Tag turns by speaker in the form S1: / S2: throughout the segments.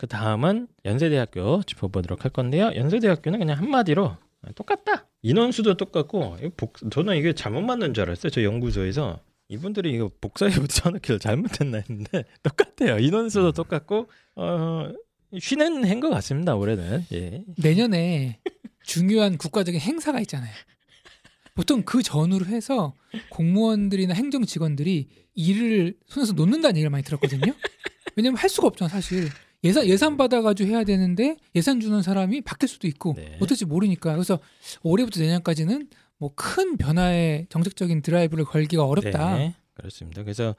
S1: 그 다음은 연세대학교 짚어보도록 할 건데요. 연세대학교는 그냥 한마디로 똑같다. 인원수도 똑같고 복, 저는 이게 잘못 맞는 줄 알았어요. 저 연구소에서 이분들이 이거 복사해 붙여넣기를 잘못했나 했는데 똑같아요. 인원수도 똑같고 어, 쉬는 것 같습니다. 올해는 예.
S2: 내년에 중요한 국가적인 행사가 있잖아요. 보통 그 전후로 해서 공무원들이나 행정 직원들이 일을 손에서 놓는다는 얘기를 많이 들었거든요. 왜냐면 할 수가 없잖아 사실. 예산 예산 받아가지고 해야 되는데 예산 주는 사람이 바뀔 수도 있고
S1: 네.
S2: 어떨지 모르니까 그래서 올해부터 내년까지는 뭐 큰 변화의 정책적인 드라이브를 걸기가 어렵다.
S1: 네, 그렇습니다. 그래서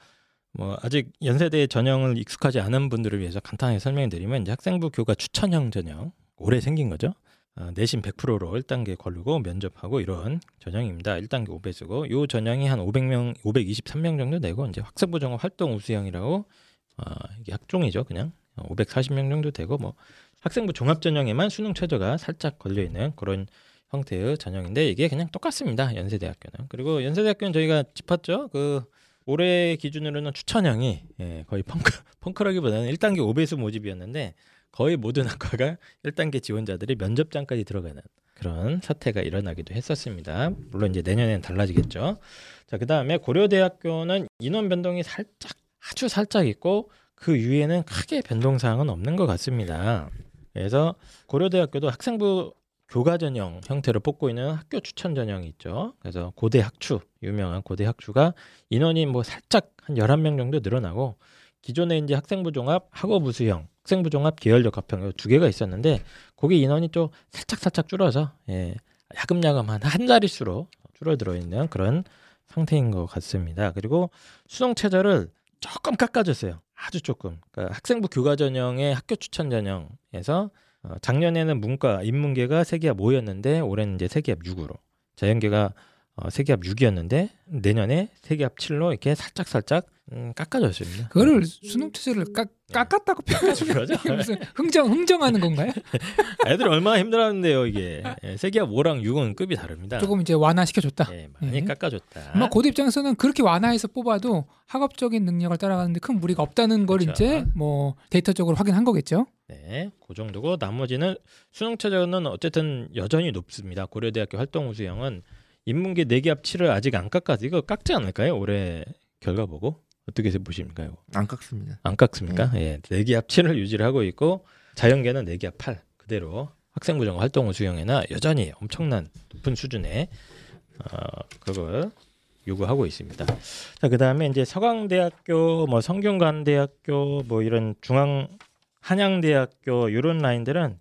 S1: 뭐 아직 연세대 전형을 익숙하지 않은 분들을 위해서 간단하게 설명드리면 이제 학생부 교과 추천형 전형 올해 생긴 거죠. 아, 내신 100%로 1단계 걸르고 면접하고 이런 전형입니다. 1단계 5배수고 요 전형이 한 500명, 523명 정도 되고 이제 학생부 종합 활동 우수형이라고 아, 이게 학종이죠, 그냥 540명 정도 되고 뭐 학생부 종합 전형에만 수능 최저가 살짝 걸려 있는 그런 형태의 전형인데 이게 그냥 똑같습니다. 연세대학교는. 그리고 연세대학교는 저희가 짚었죠. 그 올해 기준으로는 추천형이 예, 거의 펑크 펑크라기보다는 1단계 5배수 모집이었는데 거의 모든 학과가 1단계 지원자들이 면접장까지 들어가는 그런 사태가 일어나기도 했었습니다. 물론 이제 내년에는 달라지겠죠. 자, 그다음에 고려대학교는 인원 변동이 살짝 아주 살짝 있고 그 위에는 크게 변동 사항은 없는 것 같습니다. 그래서 고려대학교도 학생부 교과 전형 형태로 뽑고 있는 학교 추천 전형이 있죠. 그래서 고대 학추 유명한 고대 학추가 인원이 뭐 살짝 한 11명 정도 늘어나고 기존에 이제 학생부 종합 학업 우수형 학생부 종합 계열적 합형 두 개가 있었는데 거기 인원이 좀 살짝 살짝 줄어서 예, 야금야금 한 한 자릿수로 줄어들어 있는 그런 상태인 것 같습니다. 그리고 수능 최저를 조금 깎아줬어요. 아주 조금. 그러니까 학생부 교과 전형의 학교 추천 전형에서 어, 작년에는 문과 인문계가 세계합 5였는데 올해는 이제 세계합 6으로 자연계가 어, 세계합 6이었는데 내년에 세계합 7로 이렇게 살짝 살짝 음, 깎아줬습니다.
S2: 그거를 수능 체제를 깎, 깎았다고 표현하시면
S1: 그러죠?
S2: 이게 무슨 흥정 흥정하는 건가요?
S1: 애들 얼마나 힘들었는데요 이게 예, 세계합 5랑 6은 급이 다릅니다.
S2: 조금 이제 완화시켜줬다.
S1: 예, 많이
S2: 예.
S1: 깎아줬다.
S2: 아마 고대 입장에서는 그렇게 완화해서 뽑아도 학업적인 능력을 따라가는데 큰 무리가 없다는 걸
S1: 그렇죠.
S2: 이제 뭐 데이터적으로 확인한 거겠죠.
S1: 네, 그 정도고 나머지는 수능 최저는 어쨌든 여전히 높습니다. 고려대학교 활동 우수형은 인문계 4개합 7을 아직 안 깎아서 이거 깎지 않을까요? 올해 결과 보고 어떻게 보십니까? 이거?
S3: 안 깎습니다.
S1: 안 깎습니까? 예, 4개합 7을 유지를 하고 있고 자연계는 4개합 8 그대로 학생부정 활동 우수형에나 여전히 엄청난 높은 수준의 어, 그걸 요구하고 있습니다. 자, 그다음에 이제 서강대학교, 뭐 성균관대학교, 뭐 이런 중앙 한양대학교 이런 라인들은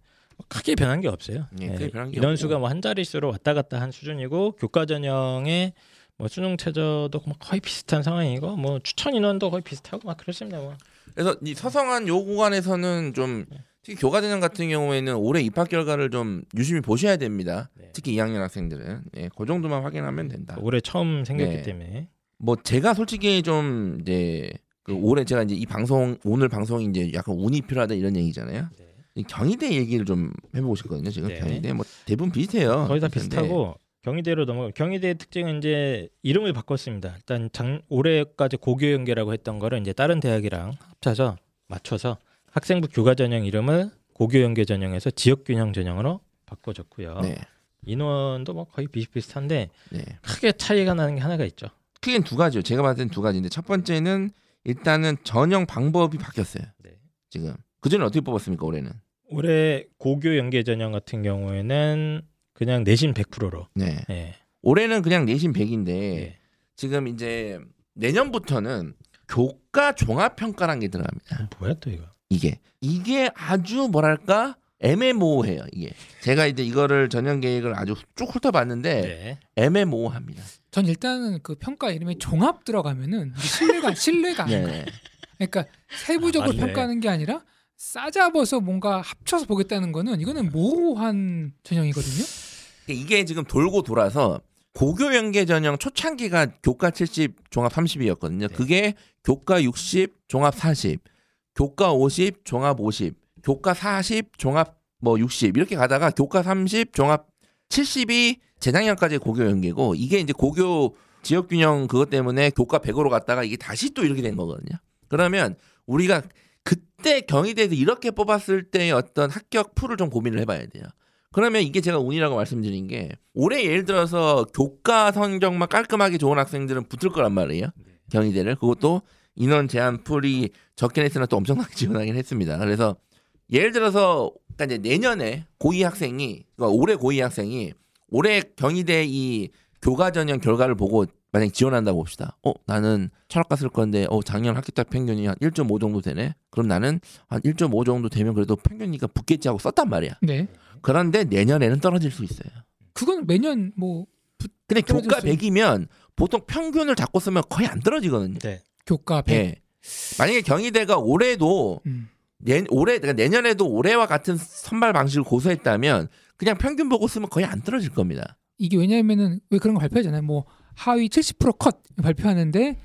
S1: 크게 변한 게 없어요.
S3: 예, 크게 변한 게
S1: 인원수가. 뭐 한 자릿수로 왔다 갔다 한 수준이고 교과 전형의 뭐 수능 최저도 뭐 거의 비슷한 상황이고 뭐 추천 인원도 거의 비슷하고 막 그렇습니다. 뭐.
S3: 그래서 이 서성한 요 구간에서는 좀 특히 교과전형 같은 경우에는 올해 입학 결과를 좀 유심히 보셔야 됩니다.
S1: 네.
S3: 특히 2학년 학생들은 예, 그 정도만 확인하면 된다.
S1: 올해 처음 생겼기
S3: 네.
S1: 때문에
S3: 뭐 제가 솔직히 좀 이제 그 올해 제가 이제 이 방송 오늘 방송이 이제 약간 운이 필요하다 이런 얘기잖아요.
S1: 네.
S3: 이 경희대 얘기를 좀 해보고 싶거든요. 지금
S1: 네.
S3: 경희대 뭐 대부분 비슷해요.
S1: 거의 다
S3: 근데
S1: 비슷하고 경희대로 넘어 경희대의 특징은 이제 이름을 바꿨습니다. 일단 작 올해까지 고교 연계라고 했던 거를 이제 다른 대학이랑 합쳐서 맞춰서 학생부 교과 전형 이름을 고교 연계 전형에서 지역 균형 전형으로 바꿔줬고요.
S3: 네.
S1: 인원도 뭐 거의 비슷비슷한데
S3: 네.
S1: 크게 차이가 나는 게 하나가 있죠.
S3: 크게는 두 가지요. 제가 봤을 땐 두 가지인데 첫 번째는 일단은 전형 방법이 바뀌었어요.
S1: 네.
S3: 지금 그 전에 어떻게 뽑았습니까 올해는?
S1: 올해 고교 연계 전형 같은 경우에는 그냥 내신 100%로.
S3: 네.
S1: 예.
S3: 올해는 그냥 내신 100인데
S1: 예.
S3: 지금 이제 내년부터는 교과 종합 평가라는 게 들어갑니다.
S1: 뭐야 또 이거?
S3: 이게 이게 아주 뭐랄까 애매모호해요. 이게 제가 이제 이거를 전형 계획을 아주 쭉 훑어봤는데
S1: 네.
S3: 애매모호합니다.
S2: 전 일단은 그 평가 이름에 종합 들어가면은 신뢰가 신뢰가 안 가.
S3: 네.
S2: 그러니까 세부적으로
S1: 아.
S2: 평가하는 게 아니라 싸잡아서 뭔가 합쳐서 보겠다는 거는 이거는 모호한 전형이거든요.
S3: 이게 지금 돌고 돌아서 고교 연계 전형 초창기가 교과 70 종합 30이었거든요.
S1: 네.
S3: 그게 교과 60 종합 40, 교과 50 종합 50, 교과 40 종합 뭐 60 이렇게 가다가 교과 30 종합 70이 재작년까지 고교 연계고 이게 이제 고교 지역 균형 그것 때문에 교과 100으로 갔다가 이게 다시 또 이렇게 된 거거든요. 그러면 우리가 이때 경희대에서 이렇게 뽑았을 때의 어떤 합격 풀을 좀 고민을 해봐야 돼요. 그러면 이게 제가 운이라고 말씀드린 게 올해 예를 들어서 교과 성적만 깔끔하게 좋은 학생들은 붙을 거란 말이에요. 경희대를 그것도 인원 제한 풀이 적긴 했으나 또 엄청나게 지원하긴 했습니다. 그래서 예를 들어서 그러니까 이제 내년에 고2 학생이 그러니까 올해 고2 학생이 올해 경희대 이 교과 전형 결과를 보고 만약 지원한다고 봅시다. 어 나는 철학과 쓸 건데 어 작년 학기타 평균이 한 1.5 정도 되네. 그럼 나는 한 1.5 정도 되면 그래도 평균이니까 붙겠지 하고 썼단 말이야.
S2: 네.
S3: 그런데 내년에는 떨어질 수 있어요.
S2: 그건 매년 뭐
S3: 근데 교과
S2: 수 있-
S3: 100이면 보통 평균을 잡고 쓰면 거의 안 떨어지거든요.
S1: 네.
S2: 교과 100.
S3: 예. 만약에 경희대가 올해도
S2: 음.
S3: 내, 올해 그러니까 내년에도 올해와 같은 선발 방식을 고수했다면 그냥 평균 보고 쓰면 거의 안 떨어질 겁니다.
S2: 이게 왜냐하면은 왜 그런 거 발표하잖아요. 뭐 하위 70%컷 발표하는데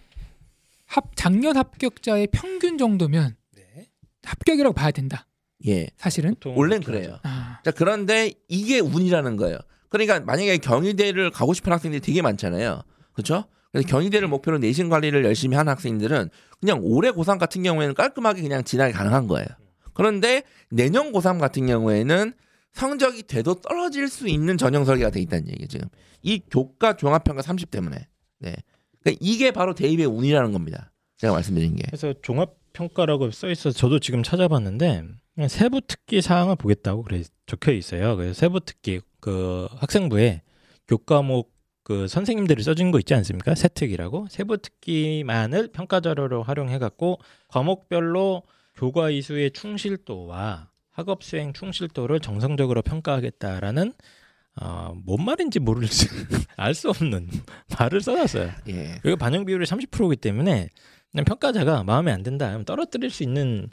S2: 합 작년 합격자의 평균 정도면
S1: 네.
S2: 합격이라고 봐야 된다.
S3: 예.
S2: 사실은.
S1: 보통
S3: 원래는
S1: 그렇게
S3: 그래요.
S2: 아,
S3: 자, 그런데 이게 운이라는 거예요. 그러니까 만약에 경희대를 가고 싶은 학생들이 되게 많잖아요. 그렇죠? 그래서 경희대를 목표로 내신 관리를 열심히 하는 학생들은 그냥 올해 고3 같은 경우에는 깔끔하게 그냥 진학이 가능한 거예요. 그런데 내년 고3 같은 경우에는 성적이 돼도 떨어질 수 있는 전형 설계가 돼 있다는 얘기예요, 지금. 이 교과 종합평가 30 때문에. 네. 그러니까 이게 바로 대입의 운이라는 겁니다. 제가 말씀드린 게.
S1: 그래서 종합 평가라고 써 있어서 저도 지금 찾아봤는데 세부 특기 사항을 보겠다고 그래 적혀 있어요. 그래서 세부 특기 그 학생부에 교과목 그 선생님들이 써준 거 있지 않습니까? 세특이라고 세부 특기만을 평가 자료로 활용해 갖고 과목별로 교과 이수의 충실도와 학업 수행 충실도를 정성적으로 평가하겠다라는 어, 뭔 말인지 모를 알수 없는 말을 써놨어요.
S3: 예.
S1: 그리고 반영 비율이 30%이기 때문에 그냥 평가자가 마음에 안 든다 하면 떨어뜨릴 수 있는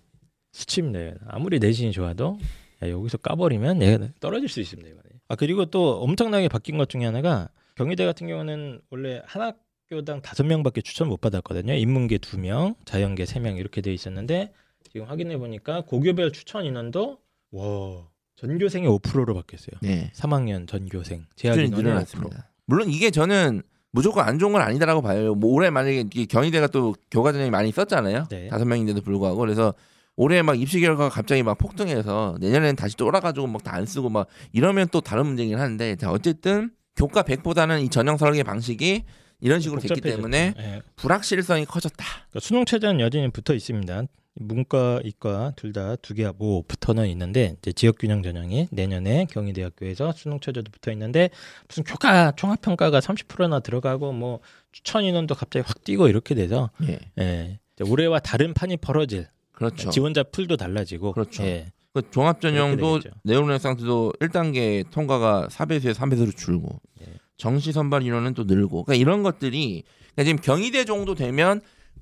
S1: 수치입니다. 아무리 내신이 좋아도 야, 여기서 까버리면 얘가 떨어질 수 있습니다. 이거는. 아 그리고 또 엄청나게 바뀐 것 중에 하나가 경희대 같은 경우는 원래 한 학교당 다섯 명밖에 추천 못 받았거든요. 인문계 두 명, 자연계 세 명 이렇게 돼 있었는데 지금 확인해 보니까 고교별 추천 인원도 와 전교생이 5%로 바뀌었어요.
S3: 네.
S1: 3학년 전교생 재학 인원이 5%.
S3: 늘어났습니다. 물론 이게 저는 무조건 안 좋은 건 아니다라고 봐요. 뭐 올해 만약에 이 경희대가 또 교과전형이 많이 썼잖아요.
S1: 네.
S3: 다섯 명인데도 불구하고 그래서 올해 막 입시 결과가 갑자기 막 폭등해서 내년에는 다시 돌아가지고 막 다 안 쓰고 막 이러면 또 다른 문제긴 한데 자 어쨌든 교과 100보다는 이 전형 설계 방식이 이런 식으로 됐기. 때문에
S1: 예.
S3: 불확실성이 커졌다.
S1: 그러니까 수능 최저는 여전히 붙어 있습니다. 문과, 이과 둘 다 두개 하고 붙어는 있는데 이제 지역 균형 전형이 내년에 경희대학교에서 수능 최저도 붙어 있는데 무슨 교과 종합 평가가 30%나 들어가고 뭐 추천 인원도 갑자기 확 뛰고 이렇게 돼서
S3: 예.
S1: 예. 올해와 다른 판이 벌어질
S3: 그렇죠.
S1: 지원자 풀도 달라지고
S3: 그렇죠.
S1: 예.
S3: 그 종합 전형도
S1: 그렇게 되겠죠.
S3: 네오르네상스도 1단계 통과가 4배수에 3배수로 줄고
S1: 예.
S3: 정시 선발 인원은 또 늘고 그러니까 이런 것들이 그러니까 지금 경희대 정도 되면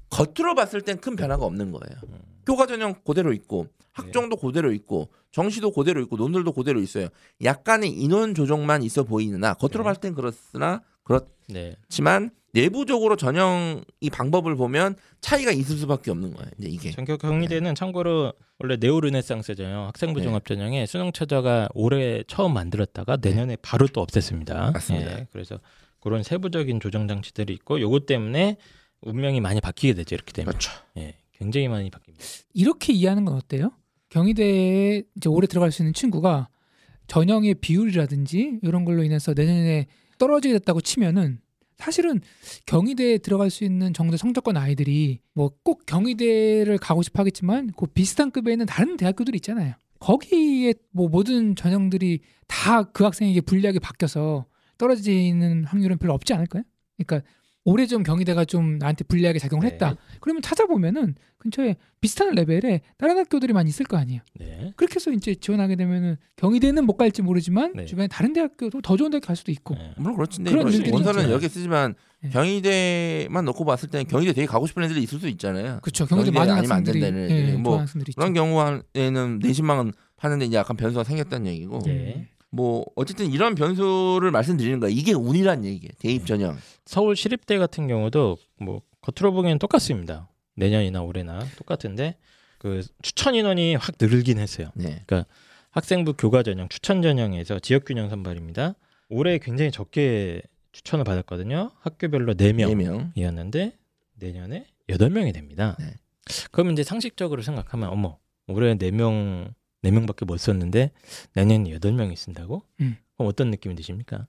S3: 겉으로 봤을 땐 큰 변화가 없는 거예요.
S1: 음.
S3: 교과 전형 그대로 있고 학종도 그대로 있고 정시도 그대로 있고 논술도 그대로 있어요. 약간의 인원 조정만 있어 보이느나 겉으로
S1: 네.
S3: 봤을 땐 그렇으나
S1: 네.
S3: 그렇지만 내부적으로 전형 이 방법을 보면 차이가 있을 수밖에 없는 거예요. 이제 이게
S1: 전교 경희대는 참고로 원래 네오르네상스 전형 학생부
S3: 네.
S1: 종합 전형에 수능 최저가 올해 처음 만들었다가 내년에 바로 또 없앴습니다.
S3: 맞습니다.
S1: 예, 그래서 그런 세부적인 조정 장치들이 있고 요것 때문에 운명이 많이 바뀌게 되죠. 이렇게 되면.
S3: 그렇죠.
S1: 예. 굉장히 많이 바뀝니다.
S2: 이렇게 이해하는 건 어때요? 경희대에 이제 올해 들어갈 수 있는 친구가 전형의 비율이라든지 이런 걸로 인해서 내년에 떨어지게 됐다고 치면은 사실은 경희대에 들어갈 수 있는 정도 성적권 아이들이 뭐 꼭 경희대를 가고 싶어 하겠지만 그 비슷한 급에 있는 다른 대학교들이 있잖아요. 거기에 뭐 모든 전형들이 다 그 학생에게 불리하게 바뀌어서 떨어지는 확률은 별로 없지 않을까요? 그러니까 올해 좀 경희대가 좀 나한테 불리하게 작용을
S1: 네.
S2: 했다. 그러면 찾아보면은 근처에 비슷한 레벨에 다른 학교들이 많이 있을 거 아니에요.
S1: 네.
S2: 그렇게 해서 이제 지원하게 되면은 경희대는 못 갈지 모르지만
S1: 네.
S2: 주변에 다른 대학교도 더 좋은 대학 갈 수도 있고.
S1: 예.
S3: 물론 그렇지.
S2: 그런
S3: 원서는 개 쓰지만
S2: 예.
S3: 경희대만 놓고 봤을 때는 경희대 되게 가고 싶은 애들이 있을 수 있잖아요.
S2: 그렇죠. 경희대
S3: 경희대
S2: 많은
S3: 아니면 안
S2: 학생들이
S3: 된다는
S2: 예,
S3: 애들이. 뭐
S2: 학생들이 있죠.
S3: 그런 경우에는 내신망은 파는데 이제 약간 변수가 생겼다는 얘기고
S1: 네.
S3: 뭐 어쨌든 이런 변수를 말씀드리는 거야. 이게 운이란 얘기예요. 대입 전형.
S1: 서울 시립대 같은 경우도 뭐 겉으로 보기엔 똑같습니다. 내년이나 올해나 똑같은데 그 추천 인원이 확 늘긴 했어요.
S3: 네.
S1: 학생부 교과 전형 추천 전형에서 지역 균형 선발입니다. 올해 굉장히 적게 추천을 받았거든요. 학교별로
S3: 네
S1: 4명.
S3: 명.
S1: 이었는데 내년에 여덟 명이 됩니다.
S3: 네.
S1: 그러면 이제 상식적으로 생각하면 어머 올해 4명 4명밖에 못 썼는데 내년 8명이 쓴다고?
S2: 음.
S1: 그럼 어떤 느낌이 드십니까?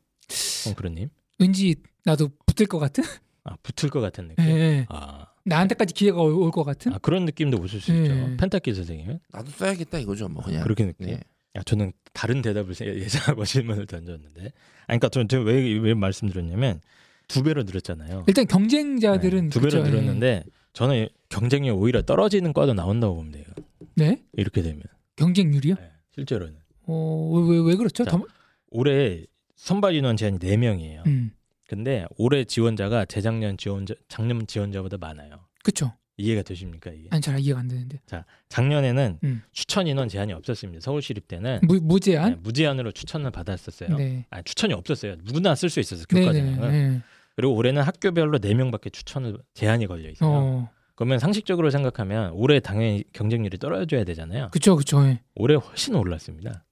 S1: 홍크루님?
S2: 왠지 나도 붙을 것 같은?
S1: 아 붙을 것 같은 느낌.
S2: 예.
S1: 아,
S2: 나한테까지 기회가 올 것 같은?
S1: 아, 그런 느낌도 오실 수 있죠.
S2: 예.
S1: 펜타키 선생님은
S3: 나도 써야겠다 이거죠 뭐 그냥.
S1: 그렇게 느낌.
S3: 예.
S1: 야, 저는 다른 대답을 세- 예상하고 질문을 던졌는데, 아니, 그러니까 저는 제가 왜, 왜 말씀드렸냐면 두 배로 늘었잖아요.
S2: 일단 경쟁자들은
S1: 네, 두 배로
S2: 그쵸, 예.
S1: 늘었는데 저는 경쟁력 오히려 떨어지는 과도 나온다고 보면 돼요.
S2: 네
S1: 이렇게 되면
S2: 경쟁률이요?
S1: 네, 실제로는
S2: 어왜왜 왜, 왜 그렇죠?
S1: 자,
S2: 더,
S1: 올해 선발 인원 제한이 4명이에요.
S2: 음
S1: 근데 올해 지원자가 재작년 지원자 작년 지원자보다 많아요.
S2: 그쵸?
S1: 이해가 되십니까 이게?
S2: 아니 잘 이해가 안 되는데
S1: 작년에는
S2: 음.
S1: 추천 인원 제한이 없었습니다. 서울시립 때는
S2: 무,
S1: 네,
S2: 무제한?
S1: 무제한으로 추천을 받았었어요.
S2: 네.
S1: 아, 추천이 없었어요. 누구나 쓸 수 있었어요.
S2: 네,
S1: 교과
S2: 네,
S1: 전형은.
S2: 네.
S1: 그리고 올해는 학교별로 4명밖에 추천을 제한이 걸려 있어요.
S2: 어,
S1: 그러면 상식적으로 생각하면 올해 당연히 경쟁률이 떨어져야 되잖아요.
S2: 그쵸. 예.
S1: 올해 훨씬 올랐습니다.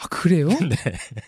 S2: 아 그래요?
S1: 네.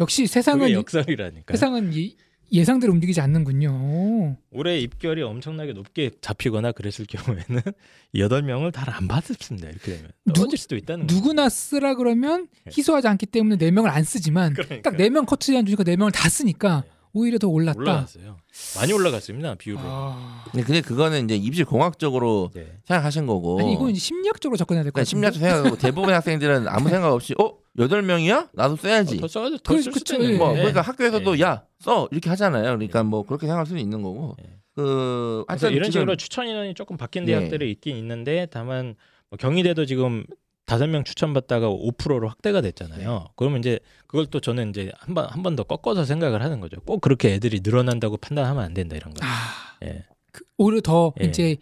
S2: 역시 세상은
S1: 역설이라니까.
S2: 세상은 이, 예상대로 움직이지 않는군요.
S1: 올해 입결이 엄청나게 높게 잡히거나 그랬을 경우에는 여덟 명을 다 안 받습니다. 이렇게 되면
S2: 누-
S1: 떨어질 수도 있다는 거예요.
S2: 누구나 쓰라 그러면
S1: 네.
S2: 희소하지 않기 때문에 네 명을 안 쓰지만
S1: 그러니까
S2: 딱네 명 커트 제한 주니까 네 명을 다 쓰니까
S1: 네.
S2: 오히려 더 올랐다.
S1: 올라갔어요. 많이 올라갔습니다. 비율로.
S2: 아...
S3: 근데 근데 그거는 이제 입시 공학적으로
S1: 네.
S3: 생각하신 거고.
S2: 아니 이건 이제 심리학적으로 접근해야 될것
S3: 그러니까
S2: 같은데.
S3: 심리학적 생각하고 대부분의 학생들은 아무 생각 없이 어 여덟 명이야? 나도 써야지.
S1: 어, 더 써도
S2: 그-
S1: 더쓸
S2: 그쵸. 예.
S3: 뭐 그러니까 학교에서도
S1: 네.
S3: 야써 이렇게 하잖아요. 그러니까 뭐 그렇게 생각할 수도 있는 거고.
S1: 네.
S3: 그 하여튼
S1: 이런
S3: 지금
S1: 식으로 추천 인원이 조금 바뀐
S3: 네.
S1: 대학들이 있긴 있는데 다만 뭐 경희대도 지금 다섯 명 추천받다가 5%로 확대가 됐잖아요. 그러면 이제 그걸 또 저는 이제 한 번 한 번 더 꺾어서 생각을 하는 거죠. 꼭 그렇게 애들이 늘어난다고 판단하면 안 된다 이런 거.
S2: 아,
S1: 예.
S2: 그, 오히려 더
S1: 예.
S2: 이제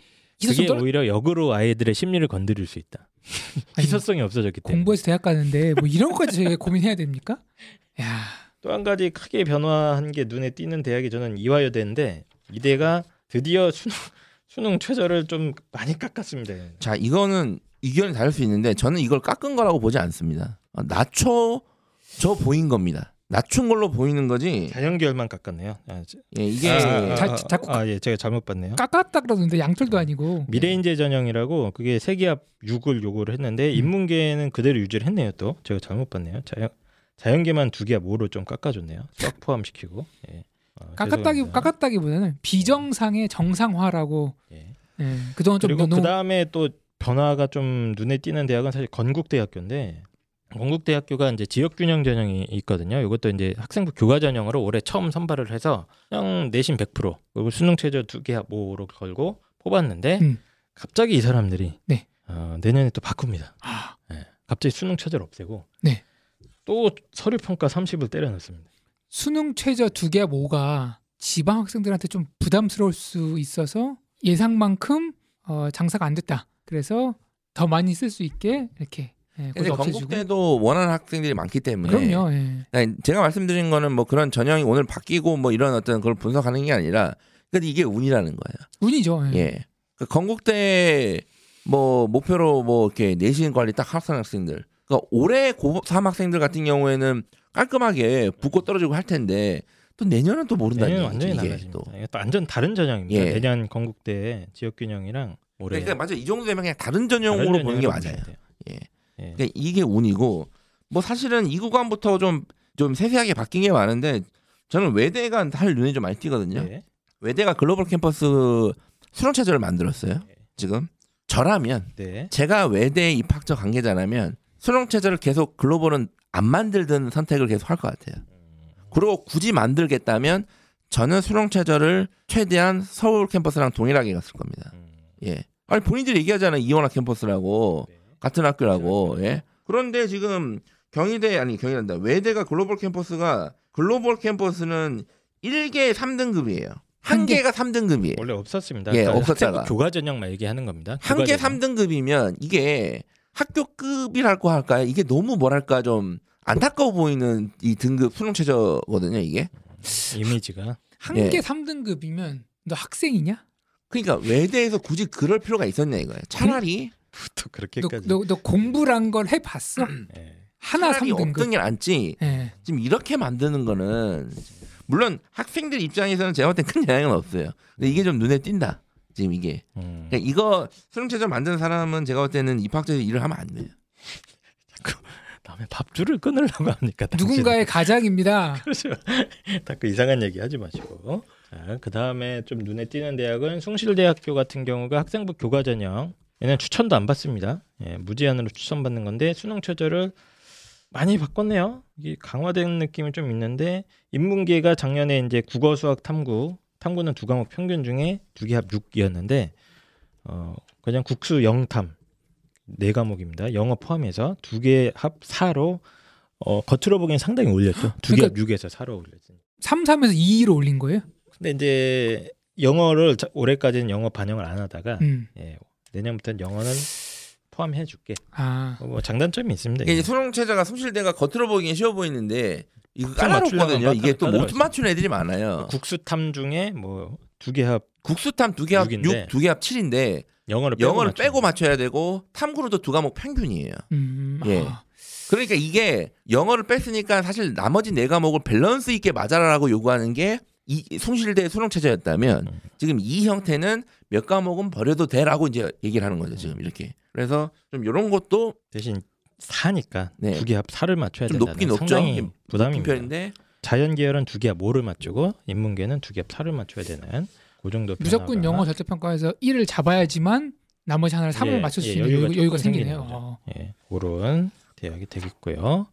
S1: 그게. 오히려 역으로 아이들의 심리를 건드릴 수 있다. 희소성이 없어졌기 때문에.
S2: 공부해서 대학 가는데 뭐 이런 것까지 저희가 고민해야 됩니까? 야,
S1: 또 한 가지 크게 변화한 게 눈에 띄는 대학이 저는 이화여대인데 이대가 드디어 수능 수능 최저를 좀 많이 깎았습니다.
S3: 자 이거는 의견이 다를 수 있는데 저는 이걸 깎은 거라고 보지 않습니다. 어, 낮춰 저 보인 겁니다. 낮춘 걸로 보이는 거지.
S1: 자연계열만 깎았네요. 아, 저-
S3: 예, 이게
S1: 아,
S2: 자-
S1: 아,
S2: 자꾸
S1: 아, 예, 제가 잘못 봤네요.
S2: 깎았다 그러는데 양털도 아니고
S1: 미래인재 전형이라고 그게 세기압 6을 요구를 했는데
S2: 음.
S1: 인문계는 그대로 유지를 했네요. 또 제가 잘못 봤네요. 자연 자연계만 두 기압 5로 좀 깎아줬네요. 썩 포함시키고. 예. 어,
S2: 깎았다기
S1: 죄송합니다.
S2: 깎았다기보다는 비정상의 정상화라고
S1: 예.
S2: 예, 그동안 좀
S1: 그리고
S2: 너무
S1: 그 다음에 또 변화가 좀 눈에 띄는 대학은 사실 건국대학교인데 건국대학교가 이제 지역균형 전형이 있거든요. 이것도 이제 학생부 교과 전형으로 올해 처음 선발을 해서 그냥 내신 100% 그리고 수능 최저 두개 합오로 걸고 뽑았는데
S2: 음.
S1: 갑자기 이 사람들이
S2: 네.
S1: 어, 내년에 또 바꿉니다.
S2: 아,
S1: 예. 갑자기 수능 최저를 없애고
S2: 네.
S1: 또 서류 평가 30을 때려 넣습니다.
S2: 수능 최저 두 개와 모가 지방 학생들한테 좀 부담스러울 수 있어서 예상만큼 어, 장사가 안 됐다. 그래서 더 많이 쓸 수 있게 이렇게 예,
S3: 근데. 건국대도 원하는 학생들이 많기 때문에
S2: 그럼요. 예.
S3: 아니, 제가 말씀드린 거는 뭐 그런 전형이 오늘 바뀌고 뭐 이런 어떤 그걸 분석하는 게 아니라 근데 이게 운이라는 거예요.
S2: 운이죠. 예.
S3: 예. 그 건국대 뭐 목표로 뭐 이렇게 내신 관리 딱 합산 학생들. 그러니까 올해 고3 학생들 같은 경우에는 깔끔하게 붙고 떨어지고 할 텐데 또 내년은 또 모른다는
S1: 내년
S3: 얘기죠,
S1: 완전히
S3: 이게. 또.
S1: 또 완전 다른 전형입니다.
S3: 예.
S1: 내년 건국대 지역 균형이랑 올해
S3: 그러니까 맞아 이 정도 되면 그냥 다른 전형으로 보는 게 맞아요.
S1: 예.
S3: 예.
S1: 예.
S3: 그러니까 이게 운이고 뭐 사실은 이 구간부터 좀 좀 세세하게 바뀐 게 많은데 저는 외대가 할 눈에 좀 많이 띄거든요.
S1: 예.
S3: 외대가 글로벌 캠퍼스 수능 체제를 만들었어요. 지금 저라면
S1: 네.
S3: 제가 외대 입학처 관계자라면 수능 체제를 계속 글로벌은 안 만들든 선택을 계속 할 것 같아요. 그리고 굳이 만들겠다면 저는 수능 체제를 최대한 서울 캠퍼스랑 동일하게 갔을 겁니다.
S1: 음.
S3: 예. 아니 본인들이 얘기하잖아요. 이원학 캠퍼스라고
S1: 네.
S3: 같은 학교라고. 예. 그런데 지금 경희대 아니 경희란다. 외대가 글로벌 캠퍼스가 글로벌 캠퍼스는 1개 3등급이에요. 한
S2: 개.
S3: 개가 3등급이에요.
S1: 원래 없었습니다.
S3: 예,
S1: 그러니까
S3: 없었다가.
S1: 교과 전형만 얘기하는 겁니다.
S3: 한개
S1: 전형.
S3: 3등급이면 이게 학교급이랄고 할까요? 이게 너무 뭐랄까 좀 안타까워 보이는 이 등급 수능 최저거든요, 이게.
S1: 이미지가
S2: 한
S3: 예.
S2: 개 3등급이면 너 학생이냐?
S3: 그러니까 외대에서 굳이 그럴 필요가 있었냐 이거예요. 차라리
S1: 또
S2: 너,
S1: 그렇게까지.
S2: 너, 너 공부란 걸 해봤어?
S1: 예.
S2: 하나
S3: 차라리
S2: 3등급.
S3: 없던 게 낫지.
S2: 예.
S3: 지금 이렇게 만드는 거는 물론 학생들 입장에서는 제가 볼땐큰 영향은 없어요. 근데 이게 좀 눈에 띈다. 지금 이게
S1: 음.
S3: 그러니까 이거 수능 최저 만드는 사람은 제가 볼 때는 입학처에서 일을 하면 안 돼요.
S1: 남의 밥줄을 끊으려고 합니까? 당신은?
S2: 누군가의 가장입니다.
S1: 그렇죠. 자꾸 이상한 얘기 하지 마시고. 자, 그 다음에 좀 눈에 띄는 대학은 숭실대학교 같은 경우가 학생부 교과 전형. 얘는 추천도 안 받습니다. 예, 무제한으로 추천받는 건데 수능 최저를 많이 바꿨네요. 이게 강화된 느낌이 좀 있는데 인문계가 작년에 이제 국어, 수학, 탐구, 탐구는 두 과목 평균 중에 두 개 합 6이었는데 어 그냥 국수 영탐 네 과목입니다. 영어 포함해서 두 개 합 4로 어 겉으로 보기엔 상당히 올렸죠. 두 개합
S2: 그러니까-
S1: 6에서 4로 올렸으니.
S2: 3, 3에서 2로 올린 거예요?
S1: 근데 이제 영어를 자- 올해까지는 영어 반영을 안 하다가
S2: 음.
S1: 예, 내년부터는 영어는 포함해 줄게.
S2: 아.
S1: 뭐 장단점이 있습니다.
S3: 이게 수능 체제가 숭실대가 겉으로 보기엔 쉬워 보이는데 이거 까다롭거든요. 이게 또. 못 맞추는 애들이 많아요.
S1: 국수탐 중에 뭐 두 개 합
S3: 국수탐 두 개합
S1: 육인데.
S3: 6, 두 개 합 7인데
S1: 영어를 빼고
S3: 영어를 빼고 맞춰야 되고 탐구로도 두 과목 평균이에요.
S2: 음.
S3: 예.
S2: 아.
S3: 그러니까 이게 영어를 뺐으니까 사실 나머지 네 과목을 밸런스 있게 맞아라라고 요구하는 게 이 숭실대 수능 체제였다면
S1: 음.
S3: 지금 이 형태는 몇 과목은 버려도 돼라고 이제 얘기를 하는 거죠 지금 이렇게 그래서 좀 이런 것도
S1: 대신 사니까
S3: 네.
S1: 두개합 4를 맞춰야
S3: 좀
S1: 된다는
S3: 높긴 높죠.
S1: 부담입니다.
S3: 편인데
S1: 자연 계열은 두개합 5를 맞추고 인문계는 두개합 4를 맞춰야 되는 그 정도
S2: 무조건
S1: 변화가
S2: 영어 절대평가에서 1을 잡아야지만 나머지 하나를 3을
S1: 예,
S2: 맞출 수
S1: 예,
S2: 있는
S1: 여유가
S2: 여유가, 생기네요. 어.
S1: 예, 그런 대학이 되겠고요.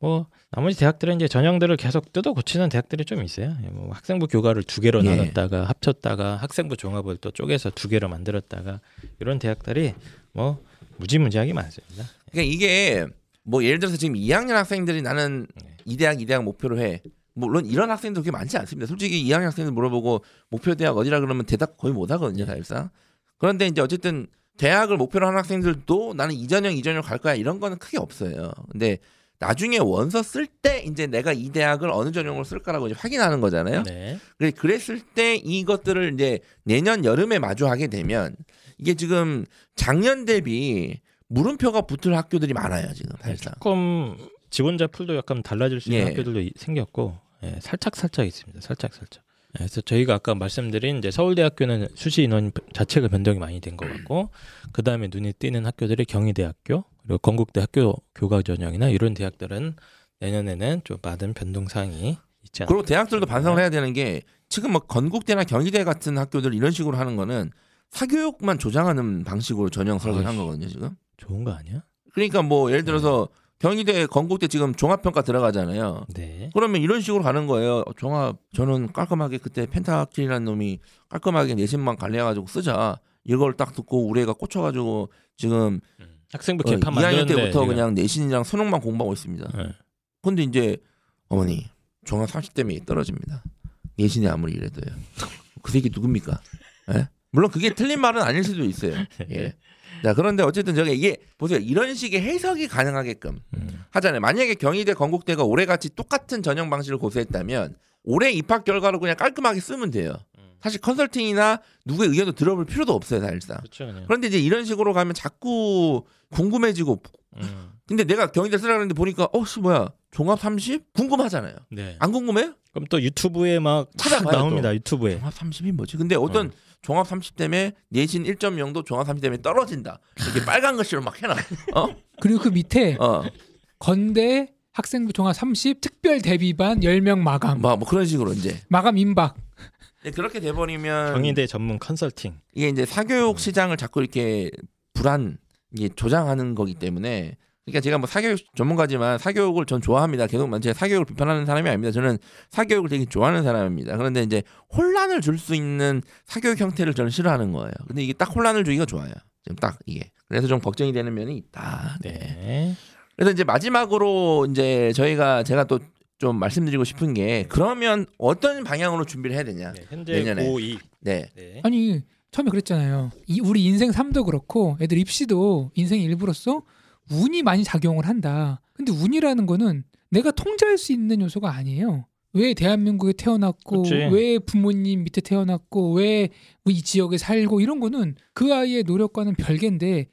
S1: 뭐 나머지 대학들은 이제 전형들을 계속 뜯어 고치는 대학들이 좀 있어요. 예, 뭐 학생부 교과를 두 개로
S3: 예.
S1: 나눴다가 합쳤다가 학생부 종합을 또 쪼개서 두 개로 만들었다가 이런 대학들이 뭐 무지무지하게 많습니다.
S3: 그러니까 이게 뭐 예를 들어서 지금 2학년 학생들이 나는
S1: 네.
S3: 이 대학 이 대학 목표로 해 물론 이런 학생들 그렇게 많지 않습니다. 솔직히 2학년 학생들 물어보고 목표 대학 어디라 그러면 대답 거의 못 하거든요, 사실상. 그런데 이제 어쨌든 대학을 목표로 하는 학생들도 나는 이전형 이전형 갈 거야 이런 거는 크게 없어요. 근데 나중에 원서 쓸 때 이제 내가 이 대학을 어느 전형으로 쓸까라고 이제 확인하는 거잖아요.
S1: 네.
S3: 그랬을 때 이것들을 이제 내년 여름에 마주하게 되면 이게 지금 작년 대비 물음표가 붙을 학교들이 많아요 지금 사실상.
S1: 조금 지원자 풀도 약간 달라질 수 있는
S3: 예.
S1: 학교들도 이- 생겼고 예, 살짝 살짝 있습니다. 살짝 살짝. 예, 그래서 저희가 아까 말씀드린 이제 서울대학교는 수시 인원 자체가 변동이 많이 된 것 같고 그 다음에 눈에 띄는 학교들이 경희대학교 그리고 건국대 학교 교과 전형이나 이런 대학들은 내년에는 좀 많은 변동 사항이 있지 않을까.
S3: 그리고 대학들도 반성을 해야 되는 게 지금 뭐 건국대나 경희대 같은 학교들 이런 식으로 하는 거는 사교육만 조장하는 방식으로 전형 설계를 한
S1: 아이씨.
S3: 거거든요 지금.
S1: 좋은 거 아니야?
S3: 그러니까 뭐 예를 들어서 경희대, 건국대 지금 종합평가 들어가잖아요.
S1: 네.
S3: 그러면 이런 식으로 가는 거예요. 종합 저는 깔끔하게 그때 펜타킬이라는 놈이 깔끔하게 내신만 관리해가지고 쓰자. 이걸 딱 듣고 우리 애가 꽂혀가지고 지금
S1: 학생부
S3: 어,
S1: 개판
S3: 2학년
S1: 만들었는데
S3: 때부터
S1: 지금.
S3: 그냥 내신이랑 수능만 공부하고 있습니다.
S1: 예.
S3: 근데 이제 어머니 종합 30대면 떨어집니다. 내신이 아무리 이래도요. 그 새끼 누굽니까? 예? 물론 그게 틀린 말은 아닐 수도 있어요. 예. 자 그런데 어쨌든 저게 이게 보세요 이런 식의 해석이 가능하게끔
S1: 음.
S3: 하잖아요. 만약에 경희대, 건국대가 올해같이 똑같은 전형 방식을 고수했다면 올해 입학 결과로 그냥 깔끔하게 쓰면 돼요.
S1: 음.
S3: 사실 컨설팅이나 누구의 의견도 들어볼 필요도 없어요 사실상.
S1: 그렇죠.
S3: 그런데 이제 이런 식으로 가면 자꾸 궁금해지고
S1: 음.
S3: 근데 내가 경희대 쓰라 그랬는데 보니까 어씨 뭐야 종합 30 궁금하잖아요.
S1: 네.
S3: 안 궁금해요?
S1: 그럼 또 유튜브에 막 찾아봐요, 나옵니다. 유튜브에.
S3: 종합 30이 뭐지? 근데 어떤
S1: 어.
S3: 종합 30 때문에 내신 1.0도 종합 30 때문에 떨어진다. 이렇게 빨간 글씨로 막 해놔. 어?
S2: 그리고 그 밑에
S3: 어.
S2: 건대 학생부 종합 30 특별 대비반 10명 마감.
S3: 뭐, 뭐 그런 식으로 이제
S2: 마감 임박.
S3: 네, 그렇게 돼버리면
S1: 경희대 전문 컨설팅.
S3: 이게 이제 사교육 시장을 자꾸 이렇게 불안 이게 조장하는 거기 때문에 그러니까 제가 뭐 사교육 전문가지만 사교육을 전 좋아합니다. 계속 제가 사교육을 비판하는 사람이 아닙니다. 저는 사교육을 되게 좋아하는 사람입니다. 그런데 이제 혼란을 줄 수 있는 사교육 형태를 저는 싫어하는 거예요. 근데 이게 딱 혼란을 주기가 좋아요. 지금 딱 이게 그래서 좀 걱정이 되는 면이 있다. 네.
S1: 네.
S3: 그래서 이제 마지막으로 이제 저희가 제가 또 좀 말씀드리고 싶은 게 그러면 어떤 방향으로 준비를 해야 되냐.
S1: 네. 현재
S3: 내년에.
S1: 고2.
S3: 네.
S1: 네.
S2: 아니 처음에 그랬잖아요. 이 우리 인생 삶도 그렇고 애들 입시도 인생의 일부로서 운이 많이 작용을 한다. 근데 운이라는 거는 내가 통제할 수 있는 요소가 아니에요. 왜 대한민국에 태어났고
S1: 그치.
S2: 왜 부모님 밑에 태어났고 왜 이 지역에 살고 이런 거는 그 아이의 노력과는 별개인데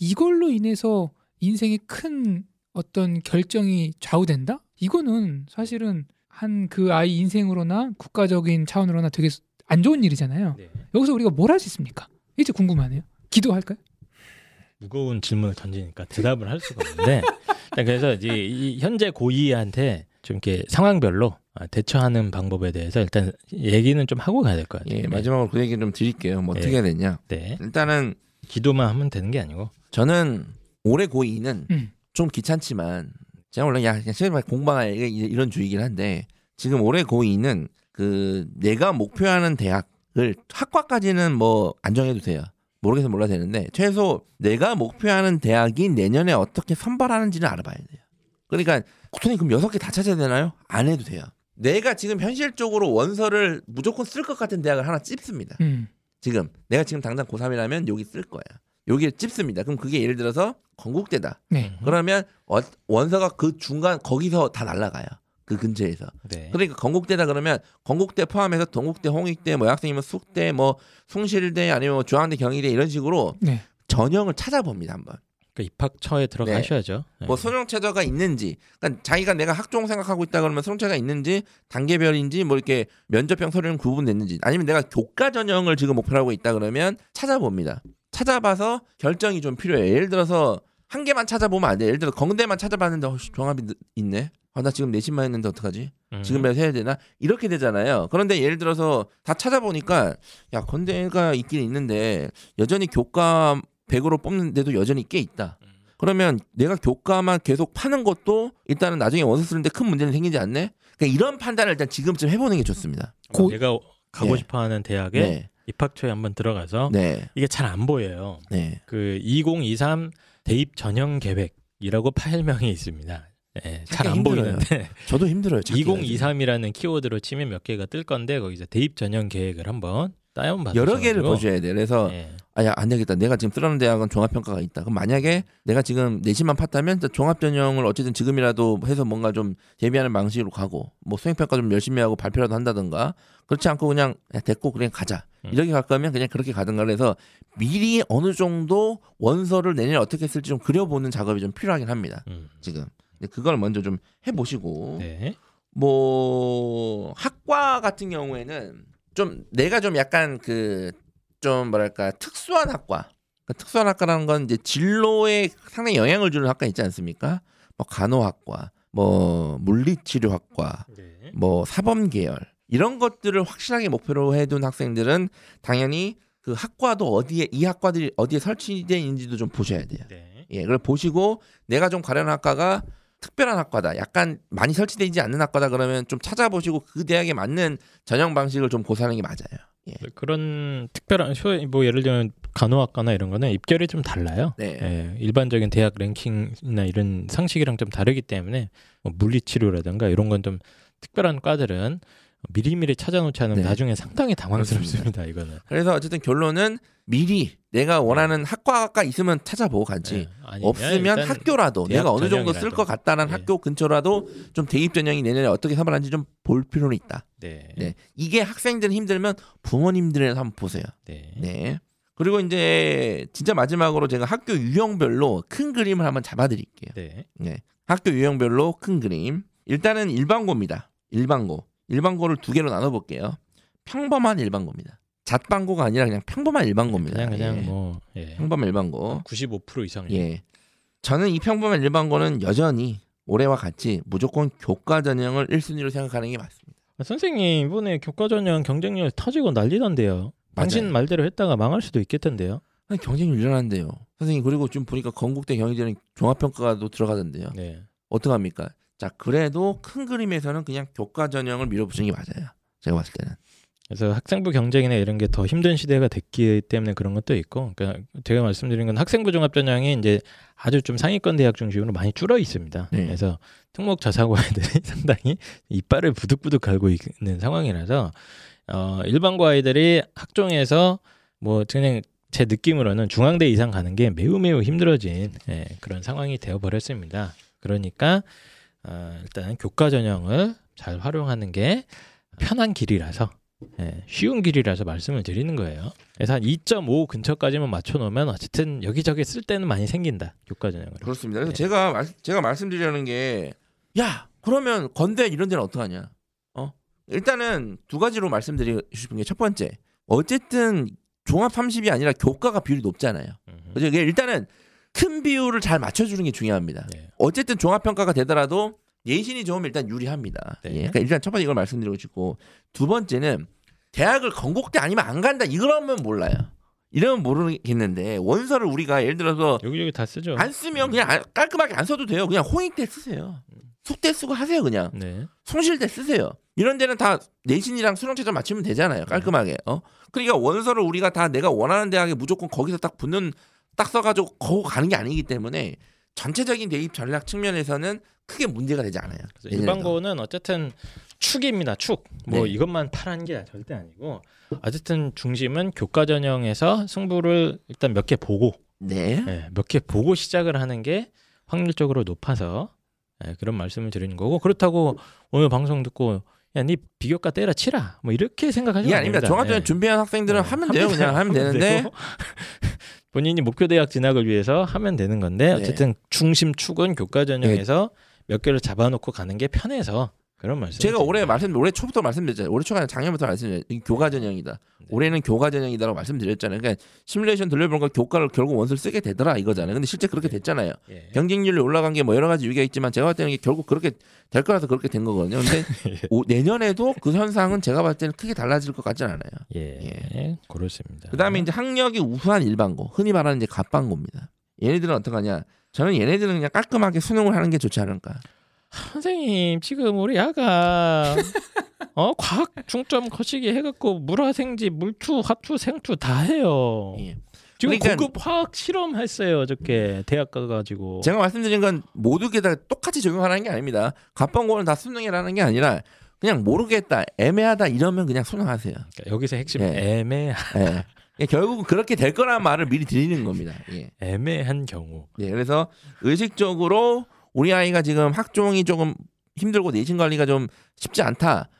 S2: 이걸로 인해서 인생의 큰 어떤 결정이 좌우된다? 이거는 사실은 한 그 아이 인생으로나 국가적인 차원으로나 되게 안 좋은 일이잖아요.
S1: 네.
S2: 여기서 우리가 뭘 할 수 있습니까? 이제 궁금하네요. 기도할까요?
S1: 무거운 질문을 던지니까 대답을 할 수가 없는데 그래서 이제 이 현재 고이한테 좀 이렇게 상황별로 아, 대처하는 방법에 대해서 일단 얘기는 좀 하고 가야 될 것 같아요.
S3: 예, 마지막으로 그 얘기 좀 드릴게요. 뭐 어떻게
S1: 예.
S3: 해야 되냐?
S1: 네.
S3: 일단은
S1: 기도만 하면 되는 게 아니고.
S3: 저는 올해 고2는
S2: 음.
S3: 좀 귀찮지만 제가 원래 야 그냥 제발 이게 이런 주의긴 한데 지금 올해 고2는 그 내가 목표하는 대학을 학과까지는 뭐 안 정해도 돼요. 모르겠어 몰라 되는데 최소 내가 목표하는 대학이 내년에 어떻게 선발하는지는 알아봐야 돼요. 그러니까 선생님 그럼 여섯 개 다 찾아야 되나요? 안 해도 돼요. 내가 지금 현실적으로 원서를 무조건 쓸 것 같은 대학을 하나 찝습니다.
S2: 음.
S3: 지금 내가 지금 당장 고3이라면 여기 쓸 거야. 여기를 찝습니다. 그럼 그게 예를 들어서 건국대다.
S2: 네.
S3: 그러면 어- 원서가 그 중간 거기서 다 날라가요. 그 근처에서.
S1: 네.
S3: 그러니까 건국대다 그러면 건국대 포함해서 동국대, 홍익대, 뭐 학생이면 숙대, 뭐 숭실대 아니면 뭐 중앙대, 경희대 이런 식으로
S2: 네.
S3: 전형을 찾아봅니다 한번.
S1: 그러니까 입학처에 들어가셔야죠. 네.
S3: 뭐 수능 최저가 있는지, 그러니까 자기가 내가 학종 생각하고 있다 그러면 최저가 있는지 단계별인지 뭐 이렇게 면접형 서류는 구분됐는지, 아니면 내가 교과 전형을 지금 목표로 하고 있다 그러면 찾아봅니다. 찾아봐서 결정이 좀 필요해요. 예를 들어서 한 개만 찾아보면 안 돼. 예를 들어 건대만 찾아봤는데 어, 씨, 종합이 늦- 있네. 아, 나 지금 내신만 했는데 어떡하지?
S1: 음.
S3: 지금이라도 해야 되나? 이렇게 되잖아요. 그런데 예를 들어서 다 찾아보니까 야 건대가 있긴 있는데 여전히 교과 100으로 뽑는데도 여전히 꽤 있다. 그러면 내가 교과만 계속 파는 것도 일단은 나중에 원서 쓰는데 큰 문제는 생기지 않네. 그러니까 이런 판단을 일단 지금쯤 해보는 게 좋습니다.
S2: 고-
S1: 내가 가고
S3: 네.
S1: 싶어하는 대학에
S3: 네,
S1: 입학처에 한번 들어가서
S3: 네,
S1: 이게 잘 안 보여요.
S3: 네.
S1: 그2023 대입 전형 계획이라고 파일명이 있습니다. 예, 잘
S3: 찾기
S1: 안
S3: 힘들어요.
S1: 보이는데
S3: 저도 힘들어요. 찾기가 지금.
S1: 2023이라는 키워드로 치면 몇 개가 뜰 건데 거기서 대입 전형 계획을 한번 다운 받으셔
S3: 여러 개를 보셔야 돼요. 그래서
S1: 예.
S3: 아야 안 되겠다. 내가 지금 쓰라는 대학은 종합 평가가 있다. 그럼 만약에 내가 지금 내신만 팠다면 종합 전형을 어쨌든 지금이라도 해서 뭔가 좀 대비하는 방식으로 가고 뭐 수행 평가 좀 열심히 하고 발표라도 한다든가 그렇지 않고 그냥 야, 됐고 그냥 가자.
S1: 음.
S3: 이렇게 갈 거면 그냥 그렇게 가든가 그래서 미리 어느 정도 원서를 내년에 어떻게 쓸지 좀 그려보는 작업이 좀 필요하긴 합니다.
S1: 음.
S3: 지금 그걸 먼저 좀 해보시고
S1: 네.
S3: 뭐 학과 같은 경우에는 좀 내가 좀 약간 그 좀 뭐랄까 특수한 학과 그러니까 특수한 학과라는 건 이제 진로에 상당히 영향을 주는 학과 있지 않습니까? 뭐 간호학과, 뭐 물리치료학과,
S1: 네.
S3: 뭐 사범 계열 이런 것들을 확실하게 목표로 해둔 학생들은 당연히 그 학과도 어디에 이 학과들이 어디에 설치되어 있는지도 좀 보셔야 돼요.
S1: 네.
S3: 예, 그걸 보시고 내가 좀 가려는 학과가 특별한 학과다. 약간 많이 설치되지 않는 학과다 그러면 좀 찾아보시고 그 대학에 맞는 전형 방식을 좀 고사하는 게 맞아요. 예.
S1: 그런 특별한 쇼, 뭐 예를 들면 간호학과나 이런 거는 입결이 좀 달라요.
S3: 네.
S1: 예, 일반적인 대학 랭킹이나 이런 상식이랑 좀 다르기 때문에 뭐 물리치료라든가 이런 건 좀 특별한 과들은 미리미리 찾아놓지 않으면
S3: 네.
S1: 나중에 상당히 당황스럽습니다. 이거는.
S3: 그래서 어쨌든 결론은 미리 내가 원하는 학과가 있으면 찾아보고 가지.
S1: 예, 아니면
S3: 없으면 학교라도 내가 어느 정도 쓸. 것 같다는
S1: 예.
S3: 학교 근처라도 좀 대입 전형이 내년에 어떻게 선발하는지 좀 볼 필요는 있다.
S1: 네.
S3: 네. 이게 학생들 힘들면 부모님들에서 한번 보세요.
S1: 네.
S3: 네. 그리고 이제 진짜 마지막으로 제가 학교 유형별로 큰 그림을 한번 잡아드릴게요.
S1: 네.
S3: 네. 학교 유형별로 큰 그림. 일단은 일반고입니다. 일반고. 일반고를 두 개로 나눠 볼게요. 평범한 일반고입니다. 잣방고가 아니라 그냥 평범한 일반고입니다.
S1: 그냥 그냥
S3: 예.
S1: 뭐 예.
S3: 평범한 일반고.
S1: 95% 이상.
S3: 예. 저는 이 평범한 일반고는 여전히 올해와 같이 무조건 교과 전형을 1순위로 생각하는 게 맞습니다.
S1: 아, 선생님 이번에 교과 전형 경쟁률 터지고 난리던데요. 당신. 말대로 했다가 망할 수도 있겠던데요.
S3: 아니, 경쟁률 일어난대요. 선생님 그리고 지금 보니까 건국대 경희대는 종합평가도 들어가던데요.
S1: 네.
S3: 어떡합니까? 자 그래도 큰 그림에서는 그냥 교과 전형을 밀어붙이는 게 맞아요. 제가 봤을 때는.
S1: 그래서 학생부 경쟁이나 이런 게 더 힘든 시대가 됐기 때문에 그런 것도 있고, 그러니까 제가 말씀드린 건 학생부 종합 전형이 이제 아주 좀 상위권 대학 중심으로 많이 줄어 있습니다.
S3: 네.
S1: 그래서 특목 저사고아이들이 상당히 이빨을 부득부득 갈고 있는 상황이라서 어, 일반고 아이들이 학종에서 뭐 그냥 제 느낌으로는 중앙대 이상 가는 게 매우 매우 힘들어진 예, 그런 상황이 되어 버렸습니다. 그러니까 어, 일단 교과 전형을 잘 활용하는 게 편한 길이라서 예, 쉬운 길이라서 말씀을 드리는 거예요. 그래서 한 2.5 근처까지만 맞춰놓으면 어쨌든 여기저기 쓸 때는 많이 생긴다 교과 전형으로.
S3: 그렇습니다. 그래서
S1: 네.
S3: 제가 말, 제가 말씀드리려는 게 야 그러면 건대 이런 데는 어떡하냐? 어 일단은 두 가지로 말씀드리고 싶은 게 첫 번째 어쨌든 종합 30이 아니라 교과가 비율이 높잖아요. 이게 일단은 큰 비율을 잘 맞춰주는 게 중요합니다.
S1: 예.
S3: 어쨌든 종합평가가 되더라도 내신이 좋으면 일단 유리합니다.
S1: 네.
S3: 예. 그러니까 일단 첫 번째 이걸 말씀드리고 싶고 두 번째는 대학을 건국대 아니면 안 간다 이러면 몰라요. 이러면 모르겠는데 원서를 우리가 예를 들어서
S1: 여기저기 다 쓰죠.
S3: 안 쓰면 그냥 안- 깔끔하게 안 써도 돼요. 그냥 홍익대 쓰세요. 숙대 쓰고 하세요 그냥.
S1: 네.
S3: 송실대 쓰세요. 이런 데는 다 내신이랑 수능 최저 맞추면 되잖아요. 깔끔하게. 어? 그러니까 원서를 우리가 다 내가 원하는 대학에 무조건 거기서 딱 붙는 딱 써가지고 거기 가는 게 아니기 때문에 전체적인 대입 전략 측면에서는 크게 문제가 되지 않아요.
S1: 일반고는 어쨌든 축입니다. 축. 뭐
S3: 네.
S1: 이것만 파란 게 절대 아니고 어쨌든 중심은 교과 전형에서 승부를 일단 몇 개 보고
S3: 네.
S1: 예, 몇개 보고 시작을 하는 게 확률적으로 높아서 예, 그런 말씀을 드리는 거고 그렇다고 오늘 방송 듣고 야 네 비교과 때려 치라 뭐 이렇게 생각하지
S3: 이게 아닙니다. 종합전형 준비한 학생들은 하면 돼요. 그냥 하면 되는데
S1: 본인이 목표 대학 진학을 위해서 하면 되는 건데
S3: 네.
S1: 어쨌든 중심 축은 교과 전형에서 몇 개를 잡아놓고 가는 게 편해서 그런 말씀.
S3: 제가 올해 말씀 올해 초부터 말씀드렸잖아요. 올해 초가 아니라 작년부터. 이게 교과 전형이다.
S1: 네.
S3: 올해는 교과 전형이다라고 말씀드렸잖아요. 그러니까 시뮬레이션 돌려보니까 교과를 결국 원서를 쓰게 되더라 이거잖아요. 근데 실제 그렇게 됐잖아요.
S1: 예.
S3: 경쟁률이 올라간 게 뭐 여러 가지 이유가 있지만 제가 봤을 때는 결국 그렇게 될 거라서 그렇게 된 거거든요. 근데 오- 내년에도 그 현상은 제가 봤을 때는 크게 달라질 것 같지는 않아요.
S1: 예, 그렇습니다.
S3: 그다음에 이제 학력이 우수한 일반고, 흔히 말하는 이제 갑반고입니다. 얘네들은 어떡하냐? 저는 얘네들은 그냥 깔끔하게 수능을 하는 게 좋지 않을까.
S1: 선생님 지금 우리 야가 어 과학 중점 거시기 해갖고 물화생지 물투 화투 생투 다 해요.
S3: 예.
S1: 지금
S3: 그러니까-
S1: 고급 화학 실험 했어요 어저께 대학 가가지고.
S3: 제가 말씀드린 건 모두에다 똑같이 적용하라는 게 아닙니다. 갑반고는 다 수능이라는 게 아니라 그냥 모르겠다, 애매하다 이러면 그냥 수능하세요.
S1: 그러니까 여기서 핵심
S3: 예.
S1: 애매한
S3: 예. 예, 결국은 그렇게 될 거라는 말을 미리 드리는 겁니다. 예.
S1: 애매한 경우.
S3: 네, 그래서 의식적으로 우리 아이가 지금 학종이 조금 힘들고 내신 관리가 좀 쉽지 않다.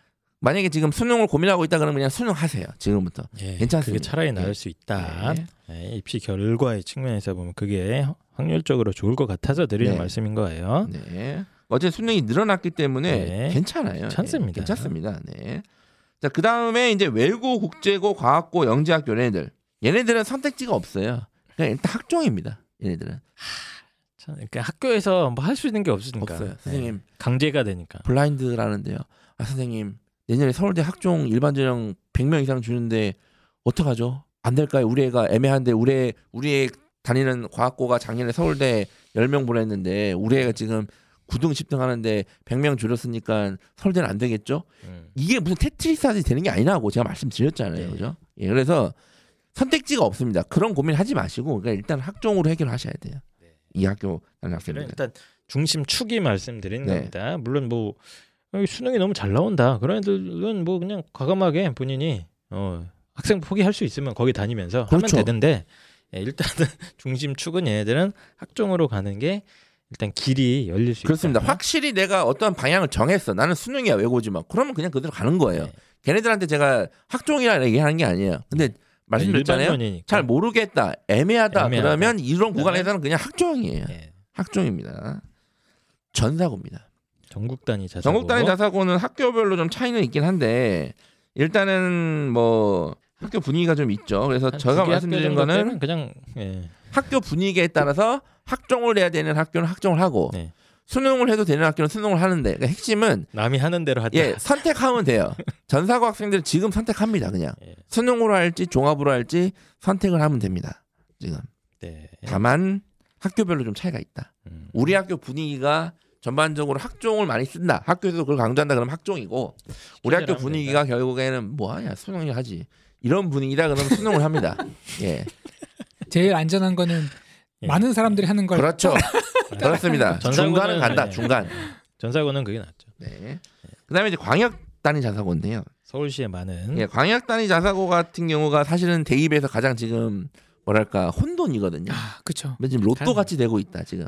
S3: 만약에 지금 수능을 고민하고 있다 그러면 그냥 수능하세요. 지금부터.
S1: 예,
S3: 괜찮습니다.
S1: 그게 차라리 나을
S3: 예.
S1: 수 있다.
S3: 네.
S1: 예, 입시 결과의 측면에서 보면 그게 확률적으로 좋을 것 같아서 드리는
S3: 네.
S1: 말씀인 거예요.
S3: 네. 어제 수능이 늘어났기 때문에
S1: 네.
S3: 괜찮아요.
S1: 괜찮습니다.
S3: 네, 괜찮습니다. 네. 자, 그 다음에 이제 외고, 국제고, 과학고, 영재학교 얘네들. 얘네들은 선택지가 없어요. 그냥 일단 학종입니다. 얘네들은
S1: 참, 그러니까 학교에서 뭐 할 수 있는 게 없으니까
S3: 없어요.
S1: 예,
S3: 선생님
S1: 강제가 되니까.
S3: 블라인드라는데요. 아 선생님 내년에 서울대 학종 일반 전형 100명 이상 주는데 어떡하죠? 안 될까요? 우리 애가 애매한데 우리 애, 우리 애 다니는 과학고가 작년에 서울대 10명 보냈는데 우리 애가 지금 9등 10등 하는데 100명 줄였으니까 서울대는 안 되겠죠?
S1: 음.
S3: 이게 무슨 테트리스 하듯이 되는 게 아니라고 제가 말씀드렸잖아요.
S1: 네.
S3: 그죠? 예, 그래서 선택지가 없습니다. 그런 고민 하지 마시고 그러니까 일단 학종으로 해결하셔야 돼요.
S1: 네.
S3: 이 학교 다니는
S1: 그래,
S3: 학생들.
S1: 일단 중심 축이 말씀드리는
S3: 네.
S1: 겁니다. 물론 뭐 어, 수능이 너무 잘 나온다. 그런 애들은 뭐 그냥 과감하게 본인이 어, 학생 포기할 수 있으면 거기 다니면서
S3: 그렇죠.
S1: 하면 되는데 예, 일단은 중심 축은 얘네들은 학종으로 가는 게 일단 길이 열릴 수
S3: 그렇습니다.
S1: 있다.
S3: 확실히 내가 어떤 방향을 정했어. 나는 수능이야 외고지만. 그러면 그냥 그대로 가는 거예요.
S1: 네.
S3: 걔네들한테 제가 학종이라 얘기하는 게 아니에요. 근데 말씀드렸잖아요. 잘 모르겠다, 애매하다,
S1: 애매하다.
S3: 그러면 이런 구간에서는 그냥 학종이에요.
S1: 예,
S3: 학종입니다. 전사고입니다.
S1: 전국 단위 자사고.
S3: 전국 단위 자사고는 학교별로 좀 차이는 있긴 한데 일단은 뭐 학교 분위기가 좀 있죠. 그래서
S1: 한
S3: 제가 말씀드린 거는
S1: 그냥 예.
S3: 학교 분위기에 따라서 학종을 해야 되는 학교는 학종을 하고
S1: 네.
S3: 수능을 해도 되는 학교는 수능을 하는데 그러니까 핵심은
S1: 남이 하는 대로 하자.
S3: 예 선택하면 돼요. 전사고 학생들 지금 선택합니다. 그냥
S1: 예.
S3: 수능으로 할지 종합으로 할지 선택을 하면 됩니다. 지금
S1: 네.
S3: 다만 학교별로 좀 차이가 있다.
S1: 음.
S3: 우리 학교 분위기가 전반적으로 학종을 많이 쓴다. 학교에서도 그걸 강조한다. 그러면 학종이고 우리 학교 분위기가 결국에는 뭐하냐 수능이 하지 이런 분위기다. 그러면 수능을 합니다. 예,
S2: 제일 안전한 거는
S1: 예.
S2: 많은 사람들이 하는 걸
S3: 그렇죠. 그렇습니다. 중간은 간다.
S1: 네.
S3: 중간.
S1: 전사고는 그게 낫죠.
S3: 네. 그다음에 이제 광역 단위 자사고인데요.
S1: 서울시에 많은
S3: 예, 광역 단위 자사고 같은 경우가 사실은 대입에서 가장 지금 뭐랄까 혼돈이거든요.
S2: 아, 그렇죠.
S3: 지금 로또 같이 되고 있다 지금.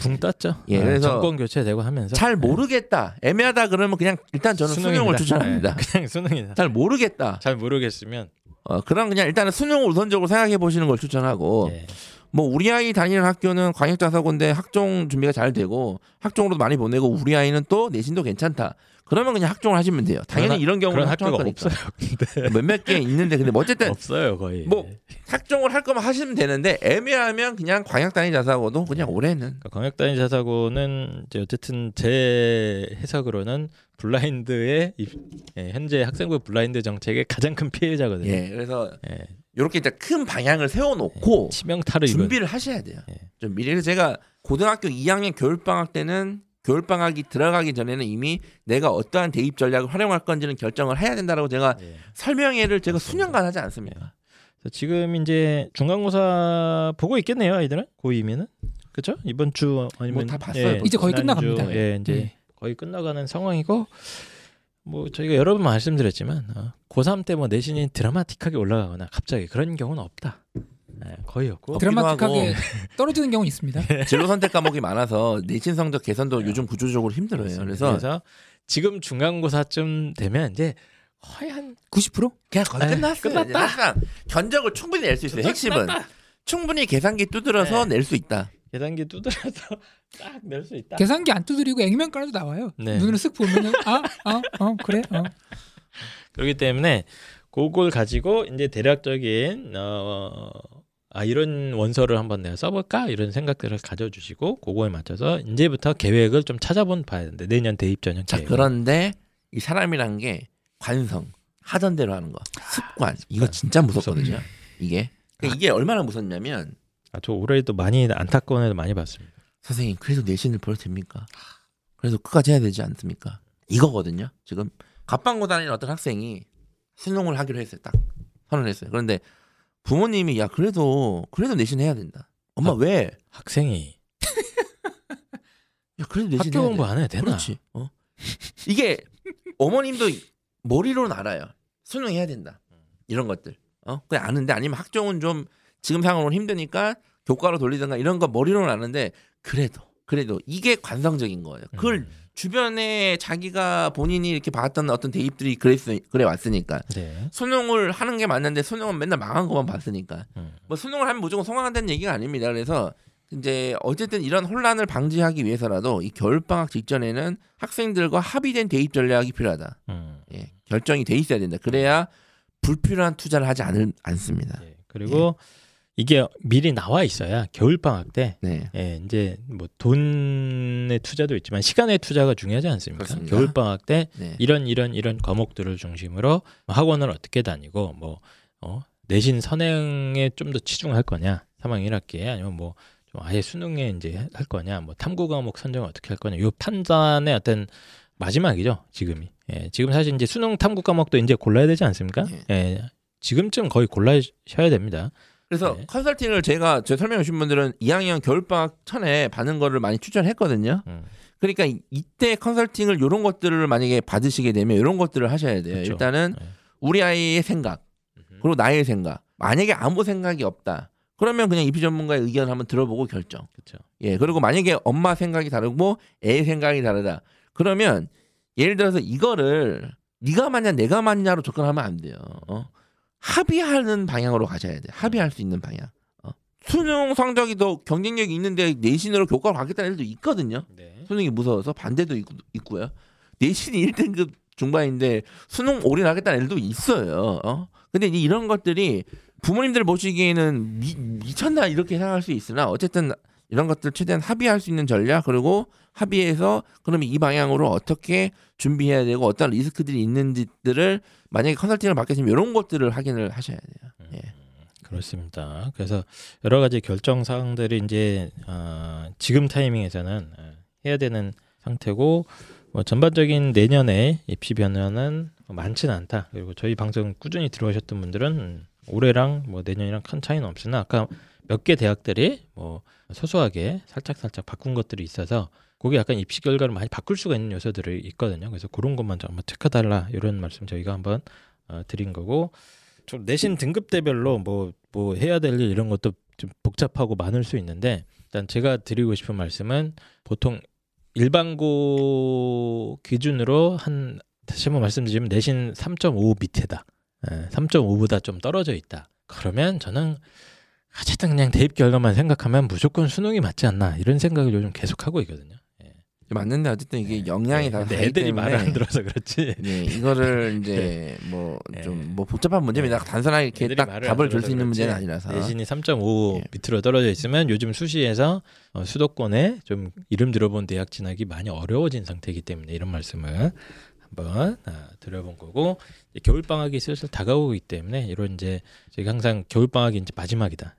S1: 붕 떴죠.
S3: 예,
S1: 어,
S3: 그래서
S1: 정권 교체되고 하면서
S3: 잘
S1: 네.
S3: 모르겠다, 애매하다 그러면 그냥 일단 저는 수능을
S1: 수능입니다.
S3: 추천합니다.
S1: 네, 그냥 수능이다.
S3: 잘 모르겠다.
S1: 잘 모르겠으면
S3: 어, 그럼 그냥 일단은 수능을 우선적으로 생각해 보시는 걸 추천하고
S1: 예.
S3: 뭐 우리 아이 다니는 학교는 광역자사고인데 학종 준비가 잘 되고 학종으로도 많이 보내고 우리 아이는 또 내신도 괜찮다. 그러면 그냥 학종을 하시면 돼요. 당연히
S1: 그런
S3: 이런 경우는
S1: 학교가
S3: 거니까.
S1: 없어요. 근데
S3: 몇몇 개 있는데 근데 뭐 어쨌든
S1: 없어요 거의.
S3: 뭐 학종을 할 거면 하시면 되는데 애매하면 그냥 광역 단위 자사고도 그냥 올해는
S1: 그러니까 광역 단위 자사고는 이제 어쨌든 제 해석으로는 블라인드의 입- 예, 현재 학생부 블라인드 정책의 가장 큰 피해자거든요.
S3: 예 그래서
S1: 예,
S3: 이렇게 이제 큰 방향을 세워놓고
S1: 치명타를 입은
S3: 준비를 하셔야 돼요.
S1: 예.
S3: 좀 미리 그래서 제가 고등학교 2학년 겨울 방학 때는 겨울 방학이 들어가기 전에는 이미 내가 어떠한 대입 전략을 활용할 건지는 결정을 해야 된다라고 제가
S1: 예.
S3: 설명회를 제가. 수년간 하지 않습니까?
S1: 지금 이제 중간고사 보고 있겠네요 아이들은 고2면은 그렇죠 이번 주 아니면
S3: 뭐 다 봤어요,
S2: 이제 거의
S1: 지난주,
S2: 끝나갑니다.
S1: 예 이제
S2: 네.
S1: 거의 끝나가는 상황이고 뭐 저희가 여러 번 말씀드렸지만 어, 고3 때 뭐 내신이 드라마틱하게 올라가거나 갑자기 그런 경우는 없다 예, 거의 없고
S2: 드라마틱하게 떨어지는 경우는 있습니다.
S3: 진로 선택 과목이 많아서 내신 성적 개선도 요즘 구조적으로 힘들어요. 그래서
S1: 그래서 지금 중간고사쯤 되면 이제 거의 한
S2: 90%?
S3: 그냥 거의
S1: 에이,
S3: 끝났어요.
S1: 끝났다.
S3: 항상 견적을 충분히 낼 수 있어요. 핵심은 충분히 계산기 두드려서
S1: 네.
S3: 낼수 있다.
S1: 계산기 두드려서 딱 낼 수 있다.
S2: 계산기 안 두드리고 액면 깔아도 나와요.
S1: 네.
S2: 눈으로 쓱 보면은 아, 아, 어, 그래. 어.
S1: 그렇기 때문에 그걸 가지고 이제 대략적인 어, 아 이런 원서를 한번 내가 써볼까 이런 생각들을 가져주시고 그거에 맞춰서 이제부터 계획을 좀 찾아본 봐야 되는데 내년 대입 전형
S3: 자
S1: 계획.
S3: 그런데 이 사람이란 게 관성 하던 대로 하는 거 습관 이거 진짜 무섭거든요. 이게 그러니까 이게 얼마나 무섭냐면
S1: 아, 저 올해도 많이 안타까운 애도 많이 봤습니다.
S3: 선생님 그래도 내신을 보여도 됩니까? 그래도 끝까지 해야 되지 않습니까? 이거거든요. 지금 갑방고 다니는 어떤 학생이 수능을 하기로 했어요. 딱 선언했어요. 그런데 부모님이 야 그래도 그래도 내신 해야 된다. 엄마
S1: 아,
S3: 왜?
S1: 학생이
S3: 야 그래도 내신
S1: 학교
S3: 해야
S1: 공부
S3: 돼.
S1: 안 해도 되나?
S3: 그렇지. 어? 이게 어머님도 머리로는 알아요. 수능 해야 된다. 이런 것들. 어? 그냥 아는데 아니면 학종은 좀 지금 상황으로 힘드니까 교과로 돌리든가 이런 거 머리로는 아는데 그래도 그래도 이게 관성적인 거예요. 그걸
S1: 음,
S3: 주변에 자기가 본인이 이렇게 봤던 어떤 대입들이 그랬으, 그래 왔으니까
S1: 네.
S3: 수능을 하는 게 맞는데 수능은 맨날 망한 것만 봤으니까
S1: 음.
S3: 뭐 수능을 하면 무조건 성공한다는 얘기가 아닙니다. 그래서 이제 어쨌든 이런 혼란을 방지하기 위해서라도 이 겨울 방학 직전에는 학생들과 합의된 대입 전략이 필요하다.
S1: 음.
S3: 예, 결정이 돼 있어야 된다. 그래야 불필요한 투자를 하지 않을, 않습니다.
S1: 예. 그리고 이게 미리 나와 있어야 겨울 방학 때
S3: 네.
S1: 예, 이제 뭐 돈의 투자도 있지만 시간의 투자가 중요하지 않습니까?
S3: 그렇습니다.
S1: 겨울 방학 때
S3: 네.
S1: 이런 이런 이런 과목들을 중심으로 학원을 어떻게 다니고 뭐 어, 내신 선행에 좀 더 치중할 거냐 3학년 1학기에 아니면 뭐 좀 아예 수능에 이제 할 거냐 뭐 탐구 과목 선정을 어떻게 할 거냐 이 판단의 어떤 마지막이죠 지금이 예, 지금 사실 이제 수능 탐구 과목도 이제 골라야 되지 않습니까? 예, 지금쯤 거의 골라셔야 됩니다.
S3: 그래서
S1: 네.
S3: 컨설팅을 제가 제 설명해 주신 분들은 2학년 겨울 방학 전에 받는 거를 많이 추천했거든요.
S1: 음,
S3: 그러니까 이- 이때 컨설팅을 이런 것들을 만약에 받으시게 되면 이런 것들을 하셔야 돼요.
S1: 그렇죠.
S3: 일단은
S1: 네.
S3: 우리 아이의 생각 그리고 나의 생각. 만약에 아무 생각이 없다. 그러면 그냥 입시 전문가의 의견을 한번 들어보고 결정.
S1: 그렇죠.
S3: 예. 그리고 만약에 엄마 생각이 다르고 애 생각이 다르다. 그러면 예를 들어서 이거를 네가 맞냐 내가 맞냐로 접근하면 안 돼요. 어? 합의하는 방향으로 가셔야 돼. 합의할 수 있는 방향. 어? 수능 성적이 더 경쟁력이 있는데 내신으로 교과를 가겠다는 애들도 있거든요.
S1: 네.
S3: 수능이 무서워서 반대도 있, 있고 요. 내신이 1등급 중반인데 수능 올인하겠다는 애들도 있어요. 어? 근데 이- 이런 것들이 부모님들 보시기에는 미, 미쳤나 이렇게 생각할 수 있으나 어쨌든 이런 것들 최대한 합의할 수 있는 전략 그리고 합의해서 그러면 이 방향으로 어떻게 준비해야 되고 어떤 리스크들이 있는지들을 만약에 컨설팅을 받겠으면 이런 것들을 확인을 하셔야 돼요. 예.
S1: 그렇습니다. 그래서 여러 가지 결정 사항들이 이제 어, 지금 타이밍에서는 어, 해야 되는 상태고 뭐 전반적인 내년에 입시 변화는 많지는 않다. 그리고 저희 방송 꾸준히 들어오셨던 분들은 음, 올해랑 뭐 내년이랑 큰 차이는 없으나 아까 몇 개 대학들이 뭐 소소하게 살짝 살짝 바꾼 것들이 있어서 그게 약간 입시 결과를 많이 바꿀 수가 있는 요소들이 있거든요. 그래서 그런 것만 좀 한번 체크달라 이런 말씀 저희가 한번 어, 드린 거고 좀 내신 등급대별로 뭐뭐 해야 될 일 이런 것도 좀 복잡하고 많을 수 있는데 일단 제가 드리고 싶은 말씀은 보통 일반고 기준으로 한 다시 한번 말씀드리면 내신 3.5 밑에다. 예, 3.5보다 좀 떨어져 있다. 그러면 저는 어쨌든 그냥 대입 결과만 생각하면 무조건 수능이 맞지 않나 이런 생각을 요즘 계속 하고 있거든요. 예.
S3: 맞는데 어쨌든 이게 영향이
S1: 네,
S3: 다 다르기
S1: 애들이 말을 안 들어서 그렇지.
S3: 네, 이거를 이제 뭐
S1: 네.
S3: 좀뭐 복잡한 문제입니다.
S1: 네.
S3: 단순하게 이렇게 딱 답을 줄 수 있는. 문제는 아니라서.
S1: 내신이 3.5
S3: 예.
S1: 밑으로 떨어져 있으면 요즘 수시에서 어, 수도권에 좀 이름 들어본 대학 진학이 많이 어려워진 상태이기 때문에 이런 말씀을 한번 아, 드려본 거고 겨울 방학이 슬슬 다가오기 때문에 이런 이제 저희가 항상 겨울 방학이 이제 마지막이다.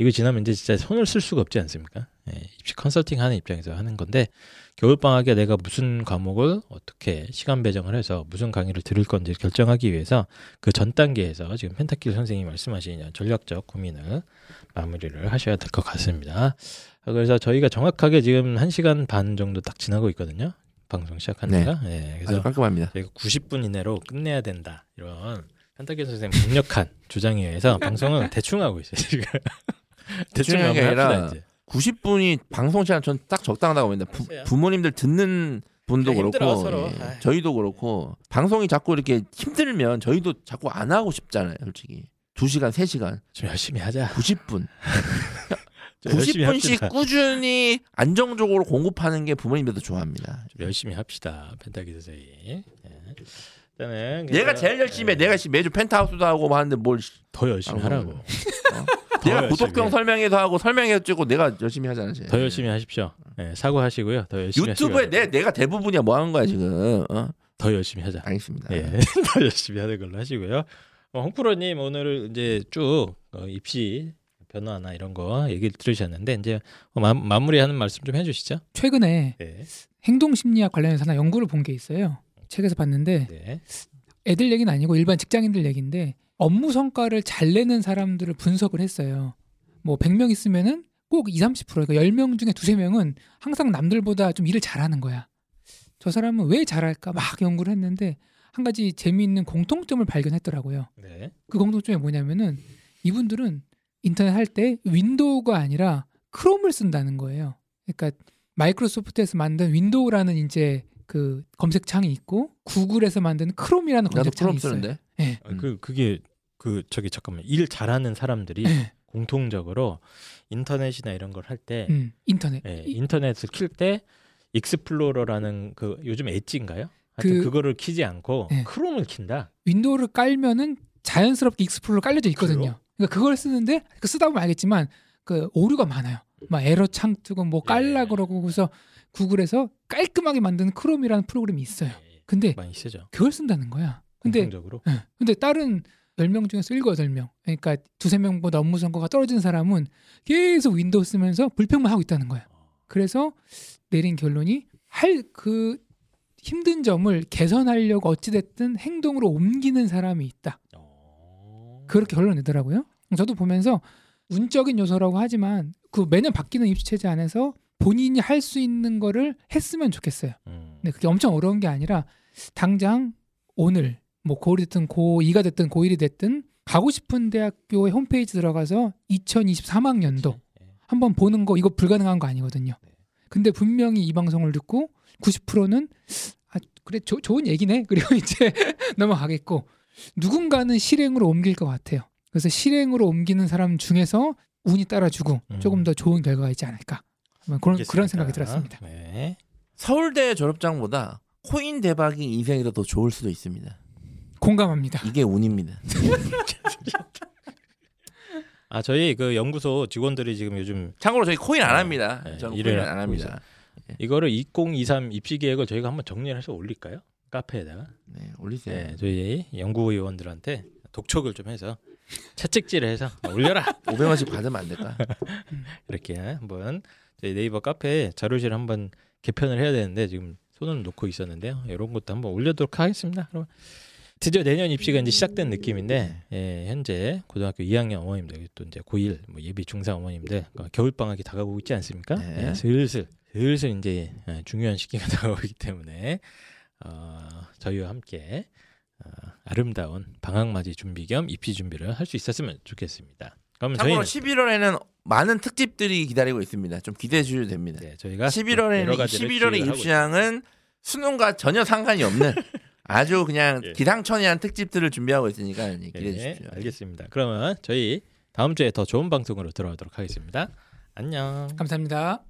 S1: 예. 이거 지나면 이제 진짜 손을 쓸 수가 없지 않습니까? 예. 입시 컨설팅 하는 입장에서 하는 건데 겨울 방학에 내가 무슨 과목을 어떻게 시간 배정을 해서 무슨 강의를 들을 건지 결정하기 위해서 그 전 단계에서 지금 펜타킬 선생님이 말씀하신 전략적 고민을 마무리를 하셔야 될 것 같습니다. 아, 그래서 저희가 정확하게 지금 1시간 반 정도 딱 지나고 있거든요. 방송 시작한
S3: 네.
S1: 지가. 예,
S3: 아주
S1: 그래서
S3: 깔끔합니다.
S1: 저희가 90분 이내로 끝내야 된다. 이런 펜타킬 선생님 강력한 주장에 의해서 방송은 대충 하고 있어요. 지금. 대충
S3: 대충 하는 게 아니라
S1: 이제.
S3: 90분이 방송 시간 전 딱 적당하다고. 부,
S1: 맞아요.
S3: 부모님들 듣는 분도 그렇고
S1: 서로.
S3: 예. 저희도 그렇고 방송이 자꾸 이렇게 힘들면 저희도 자꾸 안 하고 싶잖아요, 솔직히. 2시간, 3시간,
S1: 좀 열심히 하자.
S3: 90분.
S1: 좀 열심히
S3: 90분씩
S1: 합시다.
S3: 꾸준히 안정적으로 공급하는 게 부모님들도 좋아합니다.
S1: 좀 열심히 합시다. 펜타킬 선생님. 예. 일단은
S3: 내가 제일 열심히 해.
S1: 예,
S3: 내가 씨 매주 펜트하우스도 하고 뭐 하는데 뭘 씨,
S1: 더 열심히
S3: 아,
S1: 하라고.
S3: 어?
S1: 더
S3: 내가
S1: 해.
S3: 설명회도 하고 설명회 찍고 내가 열심히 하잖아. 지금.
S1: 더 열심히 하십시오. 예, 사고하시고요. 더 열심히
S3: 유튜브에
S1: 하시고요.
S3: 내 내가 대부분이야 뭐 하는 거야 지금. 어?
S1: 더 열심히 하자.
S3: 알겠습니다.
S1: 예, 더 열심히 하는 걸로 하시고요. 어, 홍프로님 오늘 이제 쭉 어, 입시 변화나 이런 거 얘기를 들으셨는데 이제 어, 마, 마무리하는 말씀 좀 해주시죠.
S2: 최근에
S1: 네,
S2: 행동 심리학 관련해서 하나 연구를 본 게 있어요. 책에서 봤는데
S1: 네,
S2: 애들 얘기는 아니고 일반 직장인들 얘기인데 업무 성과를 잘 내는 사람들을 분석을 했어요. 뭐 100명 있으면은 꼭 20, 30% 그러니까 10명 중에 두세 명은 항상 남들보다 좀 일을 잘하는 거야. 저 사람은 왜 잘할까 막 연구를 했는데 한 가지 재미있는 공통점을 발견했더라고요.
S1: 네.
S2: 그 공통점이 뭐냐면은 이분들은 인터넷 할 때 윈도우가 아니라 크롬을 쓴다는 거예요. 그러니까 마이크로소프트에서 만든 윈도우라는 이제 그 검색창이 있고 구글에서 만든 크롬이라는
S3: 나도
S2: 검색창이
S3: 프롬
S2: 있어요.
S3: 쓰는데.
S2: 예.
S1: 아, 그 그게 그 저기 잠깐만 일 잘하는 사람들이
S2: 예.
S1: 공통적으로 인터넷이나 이런 걸 할때
S2: 음, 인터넷.
S1: 예,
S2: 이-
S1: 인터넷을 킬 때 익스플로러라는 그 요즘 엣지인가요? 하여튼
S2: 그-
S1: 그, 거를 키지 않고
S2: 예.
S1: 크롬을 킨다.
S2: 윈도우를 깔면은 자연스럽게 익스플로러 깔려져 있거든요.
S1: 그래요?
S2: 그러니까 그걸 쓰는데 그 쓰다 보면 알겠지만 그 오류가 많아요. 막 에러 창 뜨고 뭐 깔라
S1: 예.
S2: 그러고 그래서 구글에서 깔끔하게 만드는 크롬이라는 프로그램이 있어요.
S1: 예,
S2: 근데
S1: 많이 쓰죠.
S2: 그걸 쓴다는 거야. 근데
S1: 공통적으로.
S2: 예. 근데 다른 10명 중에서 7, 8명. 그러니까 두세 명보다 업무 성과가 떨어진 사람은 계속 윈도우 쓰면서 불평만 하고 있다는 거야. 그래서 내린 결론이 할 그 힘든 점을 개선하려고 어찌됐든 행동으로 옮기는 사람이 있다.
S1: 어.
S2: 그렇게 결론 내더라고요. 저도 보면서 운적인 요소라고 하지만 그 매년 바뀌는 입시 체제 안에서 본인이 할 수 있는 거를 했으면 좋겠어요.
S1: 음.
S2: 근데 그게 엄청 어려운 게 아니라 당장 오늘 뭐 고1이 됐든 고2가 됐든 고1이 됐든 가고 싶은 대학교의 홈페이지 들어가서 2023학년도
S1: 예.
S2: 한번 보는 거 이거 불가능한 거 아니거든요.
S1: 네.
S2: 근데 분명히 이 방송을 듣고 90%는 아 그래 조- 좋은 얘기네 그리고 이제 넘어가겠고 누군가는 실행으로 옮길 것 같아요. 그래서 실행으로 옮기는 사람 중에서 운이 따라주고
S1: 음.
S2: 조금 더 좋은 결과가 있지 않을까 그런 그런
S1: 알겠습니다.
S2: 생각이 들었습니다.
S1: 네.
S3: 서울대 졸업장보다 코인 대박이 인생에서 더 좋을 수도 있습니다.
S2: 공감합니다.
S3: 이게 운입니다.
S1: 아 저희 그 연구소 직원들이 지금 요즘
S3: 참고로 저희 코인 안 합니다.
S1: 네,
S3: 저는
S1: 일을
S3: 코인 안 합니다.
S1: 이거를 2023 입시 계획을 저희가 한번 정리를 해서 올릴까요? 카페에다가.
S3: 네, 올리세요.
S1: 네, 저희 연구위원들한테 독촉을 좀 해서 채찍질을 해서 올려라
S3: 500원씩 받으면 안 될까?
S1: 이렇게 한번 저희 네이버 카페에 자료실 한번 개편을 해야 되는데 지금 손을 놓고 있었는데요. 이런 것도 한번 올려도록 하겠습니다. 그럼 드디어 내년 입시가 이제 시작된 느낌인데 예, 현재 고등학교 2학년 어머님들 또 이제 고1 뭐 예비 중사 어머님들 겨울 방학이 다가오고 있지 않습니까?
S3: 네.
S1: 예, 슬슬 슬슬 이제 예, 중요한 시기가 다가오기 때문에 어, 저희와 함께 어, 아름다운 방학맞이 준비 겸 입시 준비를 할 수 있었으면 좋겠습니다. 그럼
S3: 참고로
S1: 저희는
S3: 11월에는 많은 특집들이 기다리고 있습니다. 좀 기대해 주셔도 됩니다.
S1: 네, 저희가
S3: 11월에는
S1: 여러 가지를
S3: 11월의
S1: 기획을 하고
S3: 입시양은 수능과 전혀 상관이 없는 아주 그냥
S1: 예.
S3: 기상천외한 특집들을 준비하고 있으니까 기대해
S1: 네,
S3: 주십시오.
S1: 알겠습니다. 그러면 저희 다음 주에 더 좋은 방송으로 돌아오도록 하겠습니다. 안녕.
S2: 감사합니다.